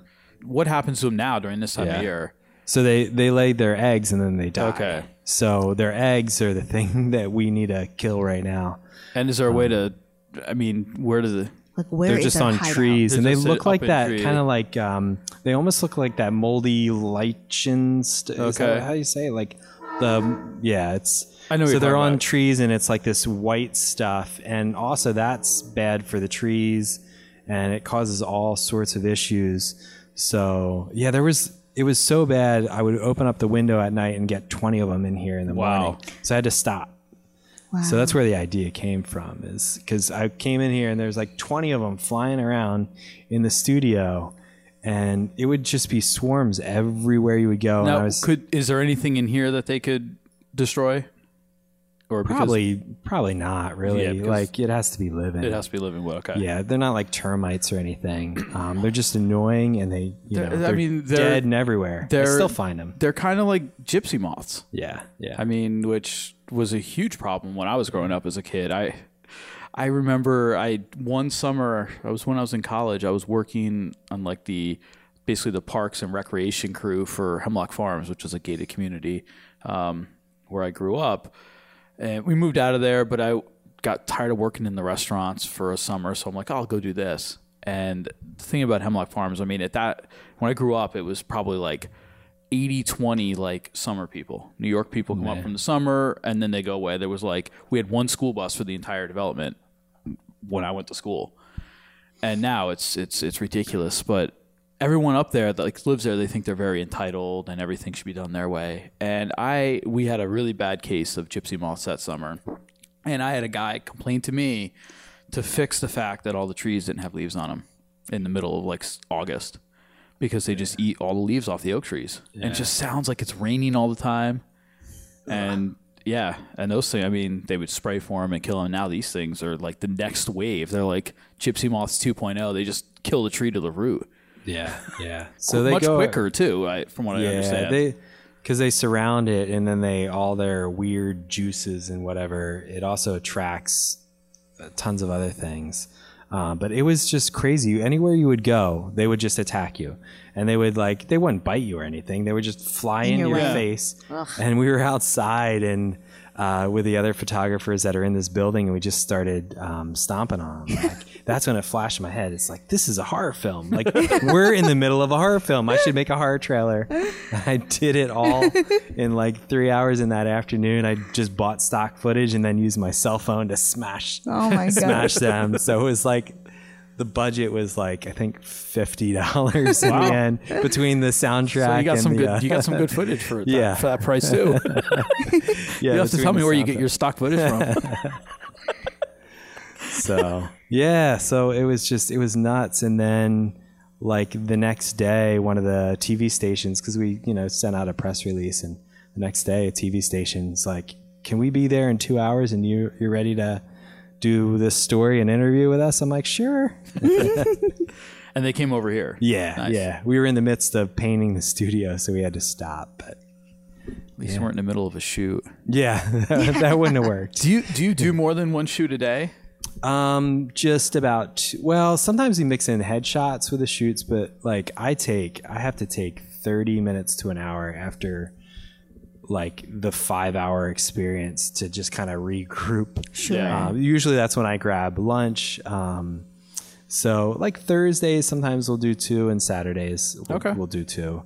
What happens to them now during this time Yeah. of year? So they they lay their eggs and then they die. Okay. So their eggs are the thing that we need to kill right now. And is there a way to I mean, where does it? Like where They're just on hideout? trees, and They're they just look up like in that tree. kind of like um, they almost look like that moldy lichen. St- is that Okay. how do you say it? like the yeah, it's. I know what So you're they're talking on about. trees, and it's like this white stuff, and also that's bad for the trees, and it causes all sorts of issues. So yeah, there was. It was so bad. I would open up the window at night and get twenty of them in here in the Wow. morning. So I had to stop. So that's where the idea came from, is because I came in here and there's like 20 of them flying around in the studio, and it would just be swarms everywhere you would go. and I Now, was could is there anything in here that they could destroy? Or because probably probably not really. Yeah, like it has to be living. it has to be living well. Okay. yeah, they're not like termites or anything. Um, they're just annoying, and they you They're- know I they're mean, they're- dead and everywhere. They're- still find them. They're kind of like gypsy moths. Yeah, yeah. I mean, which was a huge problem when I was growing up as a kid. I I remember I one summer I was when I was in college. I was working on like the basically the parks and recreation crew for Hemlock Farms, which is a gated community um, where I grew up. And we moved out of there, but I got tired of working in the restaurants for a summer, so I'm like, oh, I'll go do this. And the thing about Hemlock Farms, I mean, at that when I grew up, it was probably like 80 20 like summer people. New York people come up from the summer and then they go away. There was like we had one school bus for the entire development when I went to school. And now it's it's it's ridiculous, but everyone up there that like lives there, they think they're very entitled and everything should be done their way. And I we had a really bad case of gypsy moths that summer. And I had a guy complain to me to fix the fact that all the trees didn't have leaves on them in the middle of like August because they just eat all the leaves off the oak trees. And it just sounds like it's raining all the time. And yeah, and those things, I mean, they would spray for them and kill them. Now these things are like the next wave. They're like gypsy moths 2.0. They just kill the tree to the root. yeah, yeah. So they Much go quicker too, I, from what I Yeah, understand. they because they surround it, and then they all their weird juices and whatever. It also attracts uh, tons of other things. Uh, but it was just crazy. Anywhere you would go, they would just attack you, and they would like they wouldn't bite you or anything. They would just fly in, your your way. face. And we were outside and. Uh, with the other photographers that are in this building, and we just started um, stomping on them. Like, that's when it flashed in my head. It's like this is a horror film. Like we're in the middle of a horror film. I should make a horror trailer. I did it all in like three hours in that afternoon. I just bought stock footage and then used my cell phone to smash Oh my god. smash them. So it was like the budget was like I think fifty dollars in the end between the soundtrack. so you got and some the, good. uh, you got some good footage for that, Yeah. for that price too. yeah, you have to tell me where you get your stock footage from. so yeah so it was just it was nuts and then like the next day one of the tv stations because we you know sent out a press release and the next day a tv station's like can we be there in two hours and you, you're ready to do this story and interview with us i'm like sure and they came over here. yeah Nice. yeah we were in the midst of painting the studio so we had to stop but At least you weren't in the middle of a shoot. yeah that wouldn't have worked Do you do you do more than one shoot a day? Um, just about. Two, well, sometimes we mix in headshots with the shoots, but like I take, I have to take thirty minutes to an hour after like the five hour experience to just kind of regroup. Sure. Um, usually that's when I grab lunch. Um, so like Thursdays, sometimes we'll do two, and Saturdays we'll, Okay. we'll do two.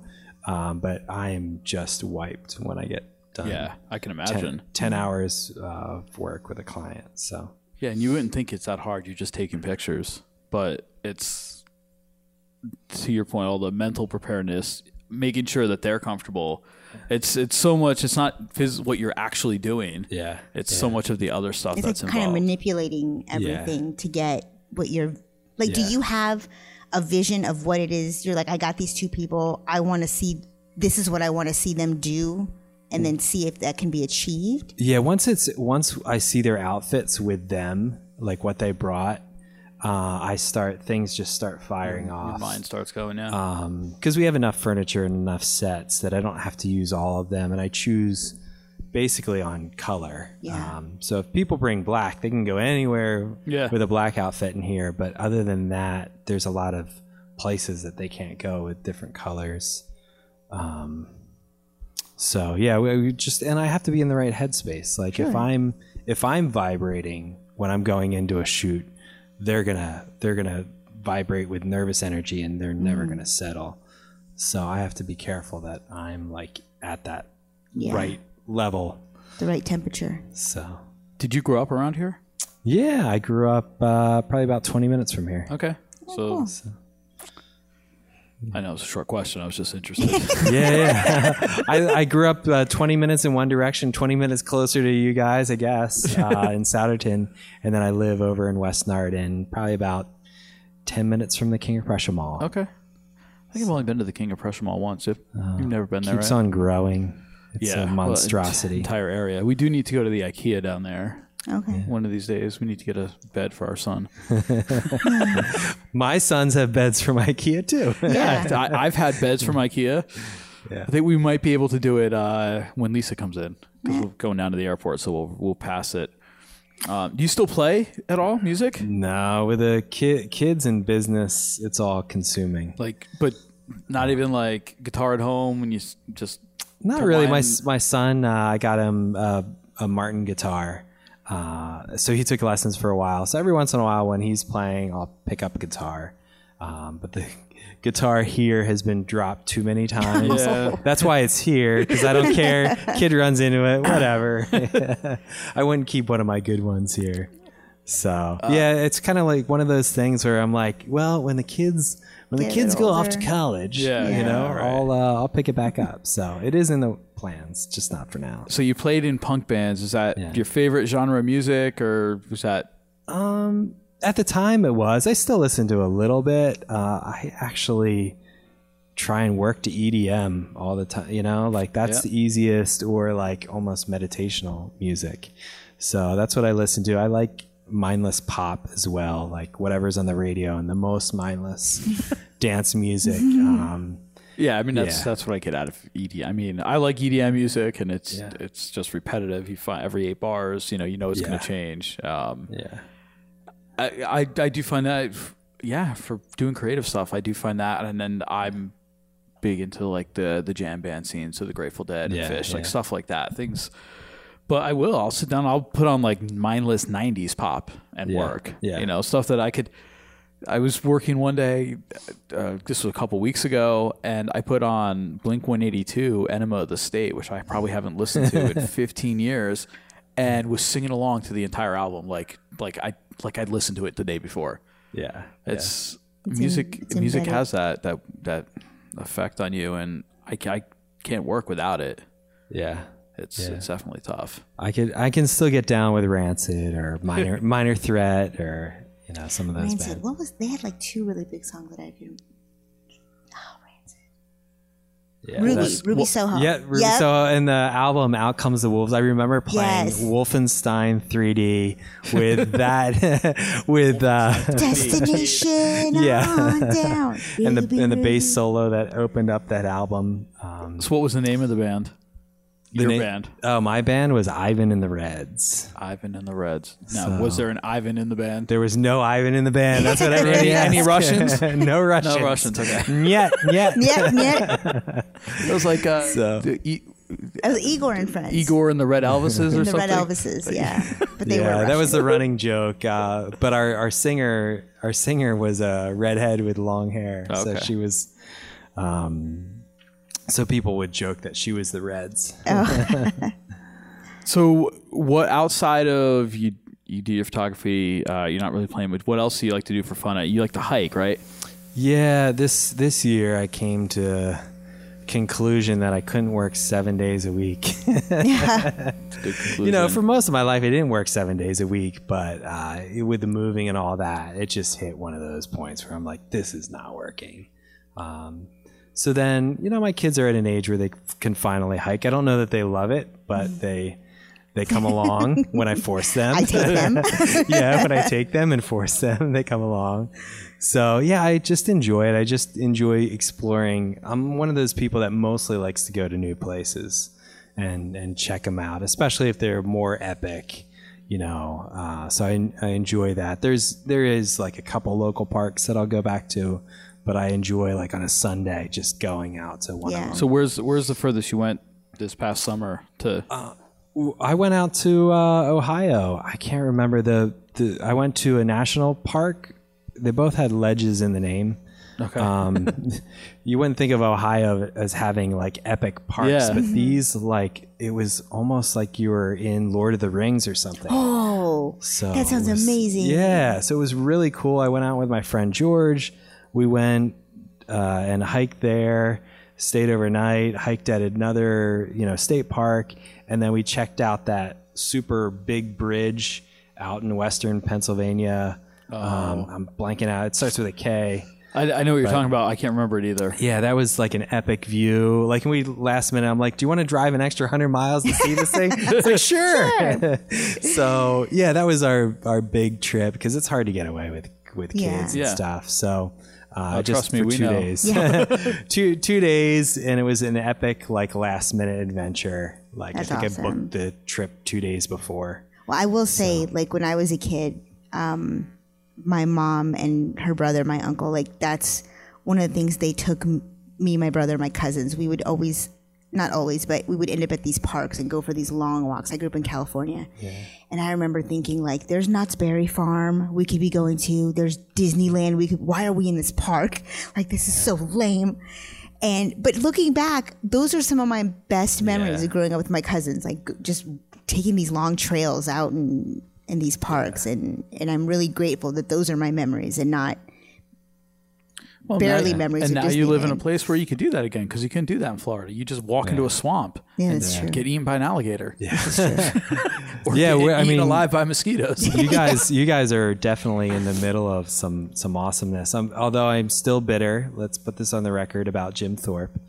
Um, but I am just wiped when I get done. Yeah, I can imagine. 10 hours uh, of work with a client. So Yeah, and you wouldn't think it's that hard. You're just taking pictures, but it's to your point, all the mental preparedness, making sure that they're comfortable. It's it's so much. It's not phys- what you're actually doing. Yeah, it's so much of the other stuff It's that's like kind of manipulating everything to get what you're like. Do you have a vision of what it is? You're like, I got these two people. I want to see. This is what I want to see them do, and then see if that can be achieved. Yeah, once it's once I see their outfits with them, like what they brought, uh, I start things just start firing Your off. mind starts going. Yeah, Um, because we have enough furniture and enough sets that I don't have to use all of them, and I choose basically on color. Yeah. Um, so if people bring black, they can go anywhere Yeah. with a black outfit in here. But other than that, there's a lot of places that they can't go with different colors. Um, so yeah, we, we just and I have to be in the right headspace. Like if I'm if I'm vibrating when I'm going into a shoot, they're gonna they're gonna vibrate with nervous energy and they're never gonna settle. So I have to be careful that I'm like at that Yeah. right level. The right temperature. So Did you grow up around here? yeah, I grew up uh, probably about 20 minutes from here. Okay. So, I know it's a short question. I was just interested. yeah, yeah. I, I grew up uh, 20 minutes in one direction, 20 minutes closer to you guys, I guess, uh, in Souderton. And then I live over in West Norriton, probably about 10 minutes from the King of Prussia Mall. okay. I think I've only been to the King of Prussia Mall once. If you've never been there, Keeps right? on growing. It's yeah, a well, monstrosity. entire area. We do need to go to the IKEA down there. Okay. One of these days, we need to get a bed for our son. My sons have beds from IKEA too. Yeah. I, I've had beds from IKEA. Yeah. I think we might be able to do it uh, when Lisa comes in because we're going down to the airport, so we'll we'll pass it. Um, do you still play at all music? no, with the ki- kids in business, it's all consuming. Like, but not even like guitar at home when you s- just Not really. My my son, uh, I got him uh, a Martin guitar, uh, so he took lessons for a while. So every once in a while, when he's playing, I'll pick up a guitar. Um, but the guitar here has been dropped too many times. Yeah. That's why it's here because I don't care. Kid runs into it, whatever. I wouldn't keep one of my good ones here. So yeah, it's kind of like one of those things where I'm like, well, when the kids when the Get kids little go off to college, Yeah, you yeah, know, right. I'll uh, I'll pick it back up. So it is in the plans, just not for now. so you played in punk bands. Is that Yeah. your favorite genre of music, or was that Um, at the time, it was. I still listen to a little bit. Uh, I actually try and work to EDM all the time. You know, like that's Yeah. the easiest, or like almost meditational music. So that's what I listen to. I like mindless pop as well, like whatever's on the radio and the most mindless dance music. Um, Yeah, I mean that's Yeah. that's what I get out of EDM. I mean, I like EDM music, and it's Yeah. it's just repetitive. You find every eight bars, you know, you know it's going to change. Um, yeah. I, I I do find that, yeah, for doing creative stuff, I do find that, and then I'm big into like the the jam band scene, so the Grateful Dead Yeah, and Phish, like stuff like that, things. But I will. I'll sit down. I'll put on like mindless '90s pop and Yeah, work. yeah. you know, stuff that I could. I was working one day, uh, this was a couple weeks ago, and I put on Blink 182, Enema of the State, which I probably haven't listened to in 15 years, and was singing along to the entire album like like I like I'd listened to it the day before. Yeah. It's, It's music. in- it's music embedded. has that that that effect on you, and I, I can't work without it. yeah. It's Yeah. it's definitely tough. I could I can still get down with Rancid or Minor Minor Threat or you know some of those Rancid. bands. What was they had like two really big songs that I could. Oh, Rancid. Yeah, Ruby, that's- Ruby Soho. Yeah, Ruby Yep. Soho and the album Out Comes the Wolves. I remember playing Yes. Wolfenstein 3D with that with uh Destination Yeah. on down. and the and the bass solo that opened up that album. Um, So, what was the name of the band? The Your na- band, Oh, my band was Ivan and the Reds. Ivan and the Reds. Now, So- was there an Ivan in the band? There was no Ivan in the band. That's what everybody Any- any. Russians? no Russians. No Russians. Okay, Yet, yet. Yep, yep. it was like uh, So- the E- It was Igor and friends. Igor and the Red Elvises or something? the something. Red Elvises, yeah. But they yeah, were that was the running joke. Uh, but our, our singer, our singer was a redhead with long hair, so Okay. she was. Um, so people would joke that she was the Reds. So, what outside of you? You do your photography. Uh, you're not really playing, but what else do you like to do for fun? You like to hike, right? Yeah, this this year I came to conclusion that I couldn't work seven days a week. Good conclusion. you know, for most of my life, I didn't work seven days a week, but uh, with the moving and all that, it just hit one of those points where I'm like, this is not working. Um, so then, you know, my kids are at an age where they can finally hike. I don't know that they love it, but they they come along when I force them. I take them. yeah, when I take them and force them, they come along. So yeah, I just enjoy it. I just enjoy exploring. I'm one of those people that mostly likes to go to new places and and check them out, especially if they're more epic. You know, uh, so I, I enjoy that. There's there is like a couple local parks that I'll go back to, but I enjoy like on a Sunday just going out to one Yeah. of them. So where's where's the furthest you went this past summer to? I went out to uh, Ohio. I can't remember the, the. I went to a national park. They both had ledges in the name. Okay. Um, you wouldn't think of Ohio as having like epic parks, Yeah. but these like it was almost like you were in Lord of the Rings or something. Oh, So that sounds was- amazing. Yeah, so it was really cool. I went out with my friend George. We went uh, and hiked there, stayed overnight, hiked at another you know state park, and then we checked out that super big bridge out in western Pennsylvania. Oh. Um, I'm blanking out. It starts with a K. I, I know what you're talking about. I can't remember it either. Yeah, that was like an epic view. Like we last minute, I'm like, "Do you want to drive an extra hundred miles to see this thing?" It's like, "Sure." so yeah, that was our our big trip because it's hard to get away with with kids Yeah. and Yeah. stuff. So uh, just trust me, for we two know. days, two two days, and it was an epic like last minute adventure. Like That's I think I booked the trip two days before. Well, I will say, like when I was a kid, um, my mom and her brother, my uncle, like that's one of the things they took m- me, my brother, my cousins. We would always, not always, but we would end up at these parks and go for these long walks. I grew up in California, and I remember thinking like, "There's Knott's Berry Farm we could be going to. There's Disneyland. We could. Why are we in this park? Like this is so lame." And but looking back, those are some of my best memories Yeah. of growing up with my cousins, like just taking these long trails out in in these parks, and and I'm really grateful that those are my memories and not Well, barely now, memories And of now you live in a place where you could do that again because you couldn't do that in Florida. You just walk into a swamp Yeah, and that's true. get eaten by an alligator. Yeah, or Yeah, get I mean- alive by mosquitoes. you guys you guys are definitely in the middle of some some awesomeness um, although i'm still bitter let's put this on the record about jim thorpe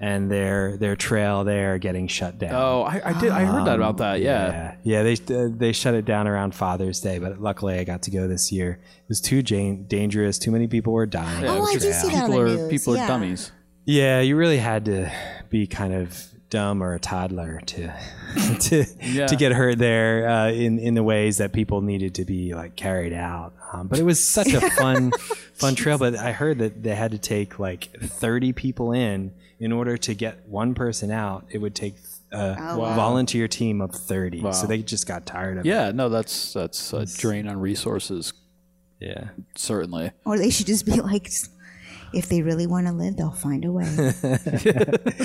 and their their trail there getting shut down oh, I, I did. I heard that about that. Yeah. yeah yeah they uh, they shut it down around father's day but luckily i got to go this year it was too jan- dangerous too many people were dying Yeah, Oh, I which do see that people are news. people Yeah. are dummies. yeah you really had to be kind of dumb or a toddler to to Yeah. to get hurt there uh, in in the ways that people needed to be like carried out. Um, but it was such a fun fun trail. But I heard that they had to take like thirty people in in order to get one person out. It would take a volunteer team of thirty. So they just got tired of it. Yeah, no, that's that's a drain on resources. Yeah. Certainly. or they should just be like, if they really want to live, they'll find a way.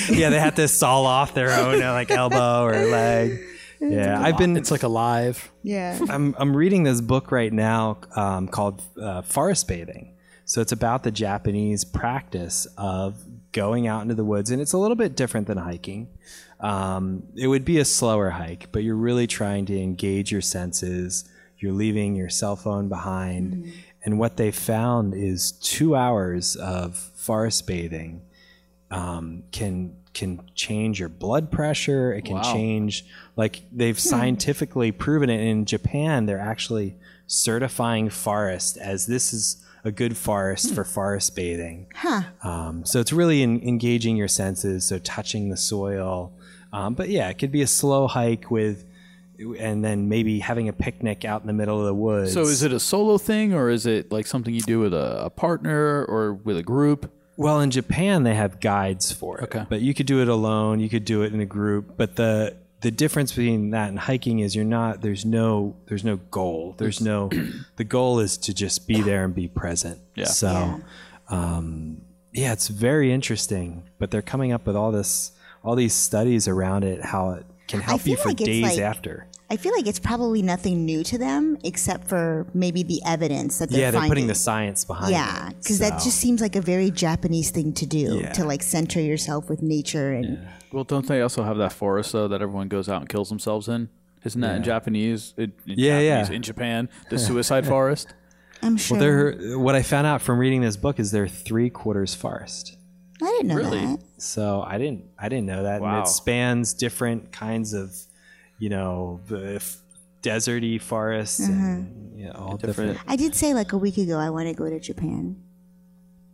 yeah, they have to saw off their own uh, like elbow or leg. Yeah, I've been It's like alive. yeah. I'm I'm reading this book right now um, called uh, Forest Bathing. So it's about the Japanese practice of going out into the woods, and it's a little bit different than hiking. Um, it would be a slower hike, but you're really trying to engage your senses. You're leaving your cell phone behind, and what they found is two hours of forest bathing um, can can change your blood pressure. It can Wow. change like they've scientifically proven it in Japan. They're actually certifying forest as this is a good forest for forest bathing. Um, so it's really in, engaging your senses. So touching the soil. Um, but yeah, it could be a slow hike with, and then maybe having a picnic out in the middle of the woods. So is it a solo thing or is it like something you do with a, a partner or with a group? Well, in Japan they have guides for it. Okay. But you could do it alone, you could do it in a group, but the the difference between that and hiking is you're not there's no there's no goal. There's no the goal is to just be there and be present. Yeah. So um yeah, it's very interesting, but they're coming up with all this all these studies around it how it can help you for like days like- after. I feel like it's probably nothing new to them except for maybe the evidence that they're Yeah, they're finding. putting the science behind yeah, it. because that just seems like a very Japanese thing to do Yeah. to like center yourself with nature and Well, don't they also have that forest though that everyone goes out and kills themselves in? Isn't that in Japanese? In, in Yeah, yeah. Japanese, In Japan, the suicide forest. I'm sure. Well, they're, what I found out from reading this book is they're three quarters forest. I didn't know Really? that. So I didn't I didn't know that. And Wow. it spans different kinds of, you know, the f- deserty forests and mm-hmm. you know, all different. I did say like a week ago I want to go to Japan.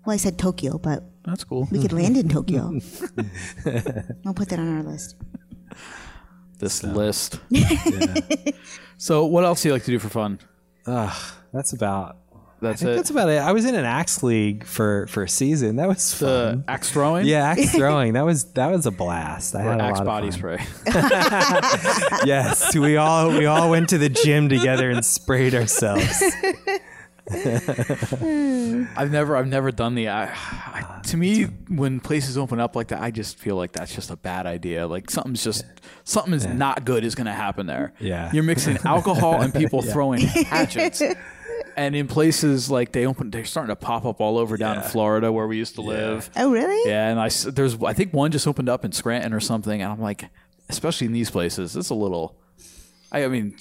Well, I said Tokyo, but That's cool. we could land in Tokyo. I'll put that on our list. This list. So, what else do you like to do for fun? Ugh, that's about That's I think it. that's about it. I was in an axe league for for a season. That was the fun. axe throwing. yeah, axe throwing. That was that was a blast. I Or had a axe lot body of fun. spray. Yes, we all we all went to the gym together and sprayed ourselves. I've never, I've never done the. I, I, uh, to me, when places open up like that, I just feel like that's just a bad idea. Like something's just something is not good is going to happen there. Yeah. you're mixing alcohol and people throwing hatchets. And in places like they open, they're starting to pop up all over down in Florida where we used to live. Oh, really? Yeah, and I there's I think one just opened up in Scranton or something, and I'm like, especially in these places, it's a little. I, I mean,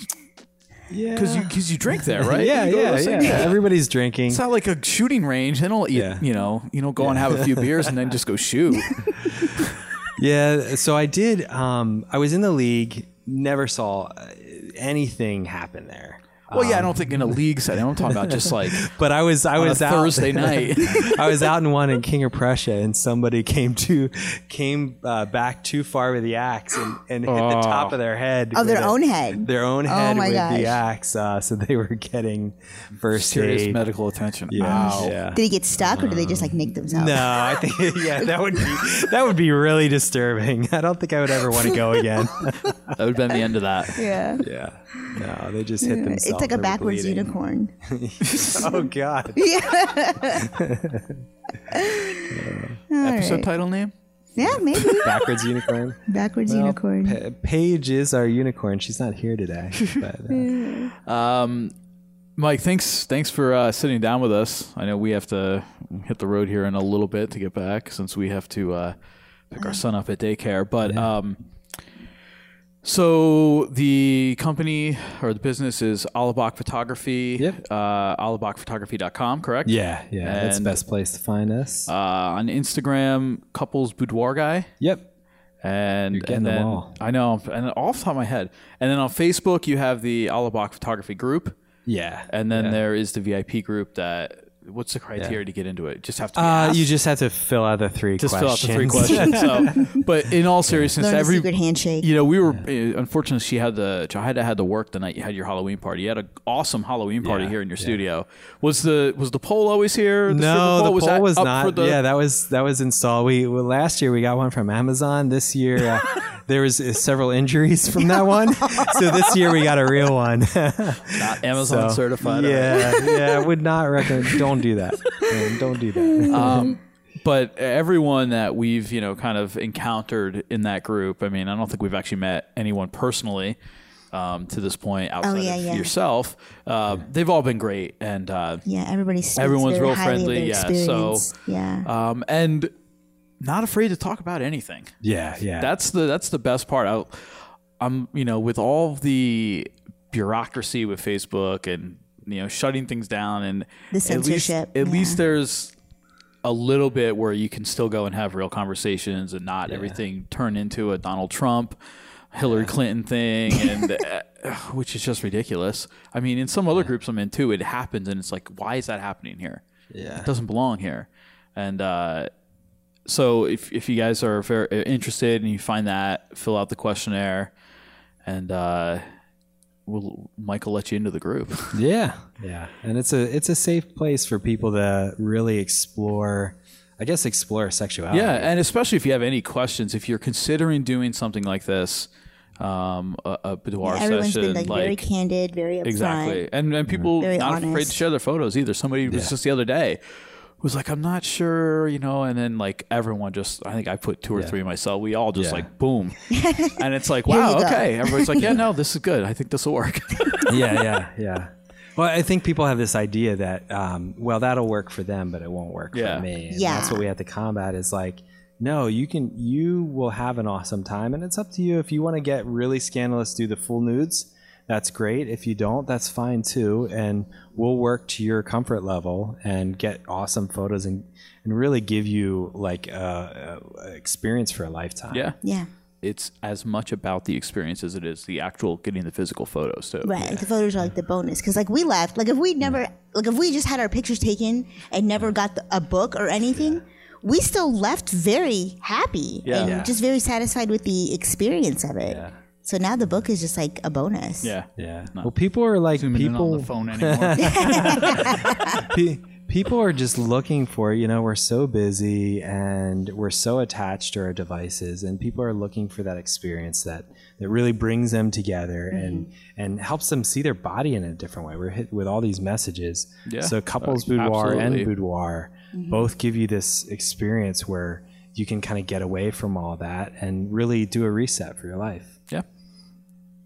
Yeah, because you because you drink there, right? yeah, You go to yeah, yeah. Everybody's drinking. It's not like a shooting range. They don't, you, Yeah. you know, you don't go and have a few beers and then just go shoot. Yeah, so I did. Um, I was in the league. Never saw uh, anything happen there. Well, yeah, I don't think in a league setting. I'm talking about just like But I was I was out Thursday night. I was out in one in King of Prussia, and somebody came to came uh, back too far with the axe and, and hit the top of their head. Of their with own head. Their own Oh head my with gosh. the axe. Uh, so they were getting first Serious aid. medical attention. Yeah, Wow. yeah. Did he get stuck or did they just like nick themselves? No, I think yeah, that would be that would be really disturbing. I don't think I would ever want to go again. That would have been the end of that. Yeah. yeah, no, they just hit themselves. It's like a backwards bleeding. unicorn. Oh God. Yeah. Episode title name? Yeah, maybe. backwards unicorn. Backwards Well, unicorn. Pa- Paige is our unicorn. She's not here today. But, uh, Mike, thanks thanks for uh, sitting down with us. I know we have to hit the road here in a little bit to get back since we have to uh, pick our son up at daycare. But um, so the company or the business is Allebach Photography. Yep. Uh, AllebachPhotography.com, correct? yeah, yeah, that's the best place to find us. Uh, on Instagram, couples boudoir guy. yep. And, You're getting and them all. I know, and off the top of my head, and then on Facebook you have the Allebach Photography group, Yeah. and then yeah. there is the VIP group. That what's the criteria Yeah. to get into it? Just have to be Uh, asked? you just have to fill out the three just fill out the three questions. so, but in all seriousness, Learn the every secret handshake. you know, we were uh, unfortunately she had the Jahida had to work the night you had your Halloween party. You had an awesome Halloween party Yeah, here in your yeah. studio. Was the was the pole always here? The no, stripper the pole? pole was not. The, yeah, that was that was installed. We well, last year we got one from Amazon. This year uh, there was uh, several injuries from that one, so this year we got a real one. not Amazon So, certified. Yeah, yeah, I would not recommend. Don't do that. Man, don't do that. um, but everyone that we've you know kind of encountered in that group i mean i don't think we've actually met anyone personally um, to this point outside Oh, yeah, of yeah. yourself uh, they've all been great and uh, Yeah, everybody speaks Everyone's real friendly, their yeah, so, yeah. um, and not afraid to talk about anything Yeah, yeah. that's the that's the best part I, i'm you know with all the bureaucracy with facebook and you know shutting things down and The at least, censorship, at yeah. least there's a little bit where you can still go and have real conversations and not everything turn into a donald trump hillary clinton thing and uh, which is just ridiculous i mean in some other groups i'm in too it happens and it's like why is that happening here yeah. it doesn't belong here. And uh, so if, if you guys are very interested and you find that, fill out the questionnaire and uh, we'll, Mike will let you into the group. Yeah, yeah, and it's a it's a safe place for people to really explore. I guess explore sexuality. yeah. And especially if you have any questions, if you're considering doing something like this, um, a, a boudoir Everyone's session, been like, very candid, very upfront. Exactly. And and people Very not afraid to share their photos either. Somebody was just the other day was like, I'm not sure, you know, and then like everyone just I think I put two or three myself. We all just Yeah. like boom. and it's like, wow, okay. Everybody's like, Yeah, no, this is good. I think this will work. yeah, yeah, yeah. Well, I think people have this idea that, um, well, that'll work for them, but it won't work Yeah. for me. And Yeah. that's what we have to combat. Is like, no, you can, you will have an awesome time, and it's up to you if you want to get really scandalous, do the full nudes. That's great. If you don't, that's fine too, and we'll work to your comfort level and get awesome photos and and really give you like a, a experience for a lifetime. yeah. Yeah. It's as much about the experience as it is the actual getting the physical photos too. Right. Like the photos are like the bonus. Because like we left, like if we mm. never, like if we just had our pictures taken and never mm. got the, a book or anything, we still left very happy Yeah. and Yeah. just very satisfied with the experience of it. Yeah. So now the book is just like a bonus. Yeah. Yeah. Well, people are like Zooming in on people. the phone anymore. pe- people are just looking for you know we're so busy and we're so attached to our devices and people are looking for that experience that that really brings them together and and helps them see their body in a different way we're hit with all these messages Yeah, so couples uh, boudoir absolutely. and boudoir both give you this experience where you can kind of get away from all that and really do a reset for your life Yeah.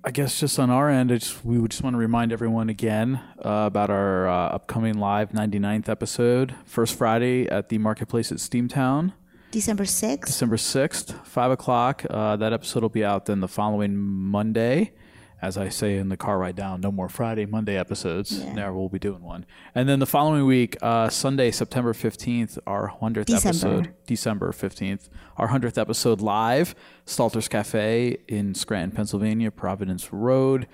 I guess just on our end, just, we would just want to remind everyone again uh, about our uh, upcoming live 99th episode, first Friday at the Marketplace at Steamtown, December 6th. December 6th, 5 o'clock. Uh, that episode will be out then the following Monday. As I say in the car ride down, no more Friday, Monday episodes. There we'll be doing one. And then the following week, uh, Sunday, September 15th, our 100th December. episode. December 15th, our 100th episode live, Stalter's Cafe in Scranton, Pennsylvania, Providence Road,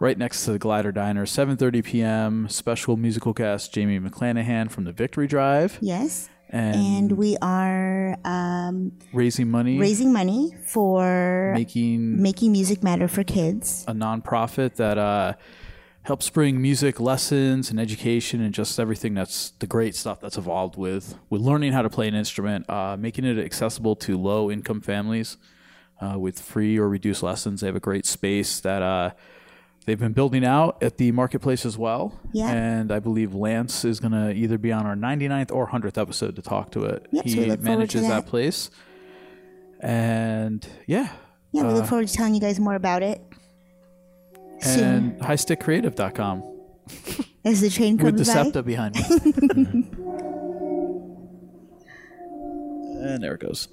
right next to the Glider Diner, 7:30 p.m. Special musical guest Jamie McClanahan from the Victory Drive Yes. And, And we are um, raising money, raising money for making making music matter for kids. a nonprofit that uh, helps bring music lessons and education and just everything that's the great stuff that's evolved with with learning how to play an instrument, uh, making it accessible to low income families uh, with free or reduced lessons. They have a great space that uh, they've been building out at the marketplace as well. Yeah. And I believe Lance is going to either be on our 99th or 100th episode to talk to it. Yep, so he we look forward to manages that. that. place. And yeah. Yeah, we Uh, look forward to telling you guys more about it. Soon. And highstickcreative.com. As the train comes with the by. SEPTA behind me. and there it goes.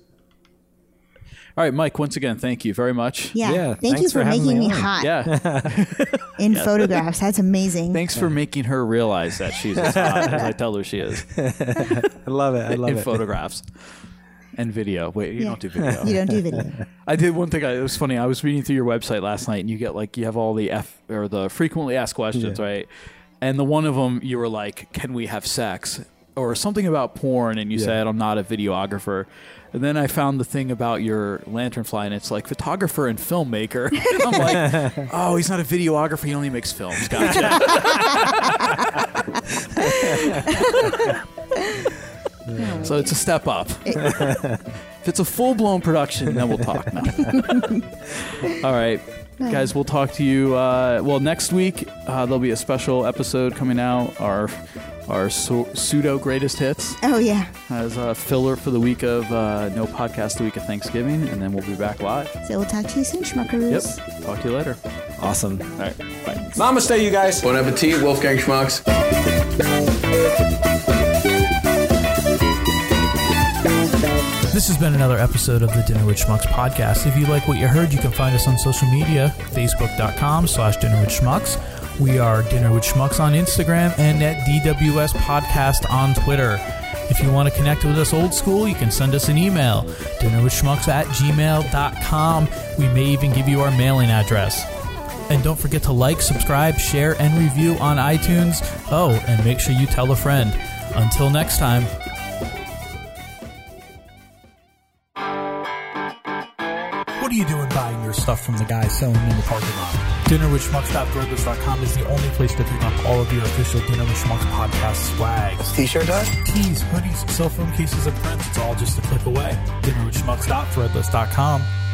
All right, Mike. Once again, thank you very much. Yeah. Yeah, Thank you for, for making me me hot Yeah. in photographs. That's amazing. Thanks for making her realize that she's as hot as I tell her she is i love it i love in it In photographs and video. Wait, you Yeah. don't do video. you don't do video. I did one thing. I, it was funny. I was reading through your website last night, and you get like you have all the F or the frequently asked questions, Yeah. right? And the one of them, you were like, "Can we have sex?" Or something about porn, and you Yeah. said, "I'm not a videographer." And then I found the thing about your lanternfly, and it's like photographer and filmmaker. And I'm like, "Oh, he's not a videographer. He only makes films." Gotcha. so it's a step up. if it's a full blown production, then we'll talk now. All right. Guys, we'll talk to you. Uh, well, next week uh, there'll be a special episode coming out. Our our su- pseudo greatest hits Oh yeah. as a filler for the week of uh, no podcast, the week of Thanksgiving, and then we'll be back live. So we'll talk to you soon, schmuckaroos. Yep. Talk to you later. awesome All right. Bye. Namaste, you guys. Bon appetit, Wolfgang Schmucks. This has been another episode of the Dinner with Schmucks podcast. If you like what you heard, you can find us on social media, facebook.com slash dinner with schmucks. We are Dinner with Schmucks on Instagram and at DWS Podcast on Twitter. If you want to connect with us old school, you can send us an email, dinnerwithschmucks at gmail.com. We may even give you our mailing address. And don't forget to like, subscribe, share, and review on iTunes. Oh, and make sure you tell a friend. Until next time. Stuff from the guy selling in the parking lot? DinnerWithSchmucks.threadless.com is the only place to pick up all of your official Dinner with Schmucks podcast swags. T-shirt done? Tees, hoodies, cell phone cases, and prints. It's all just a click away. DinnerWithSchmucks.threadless.com.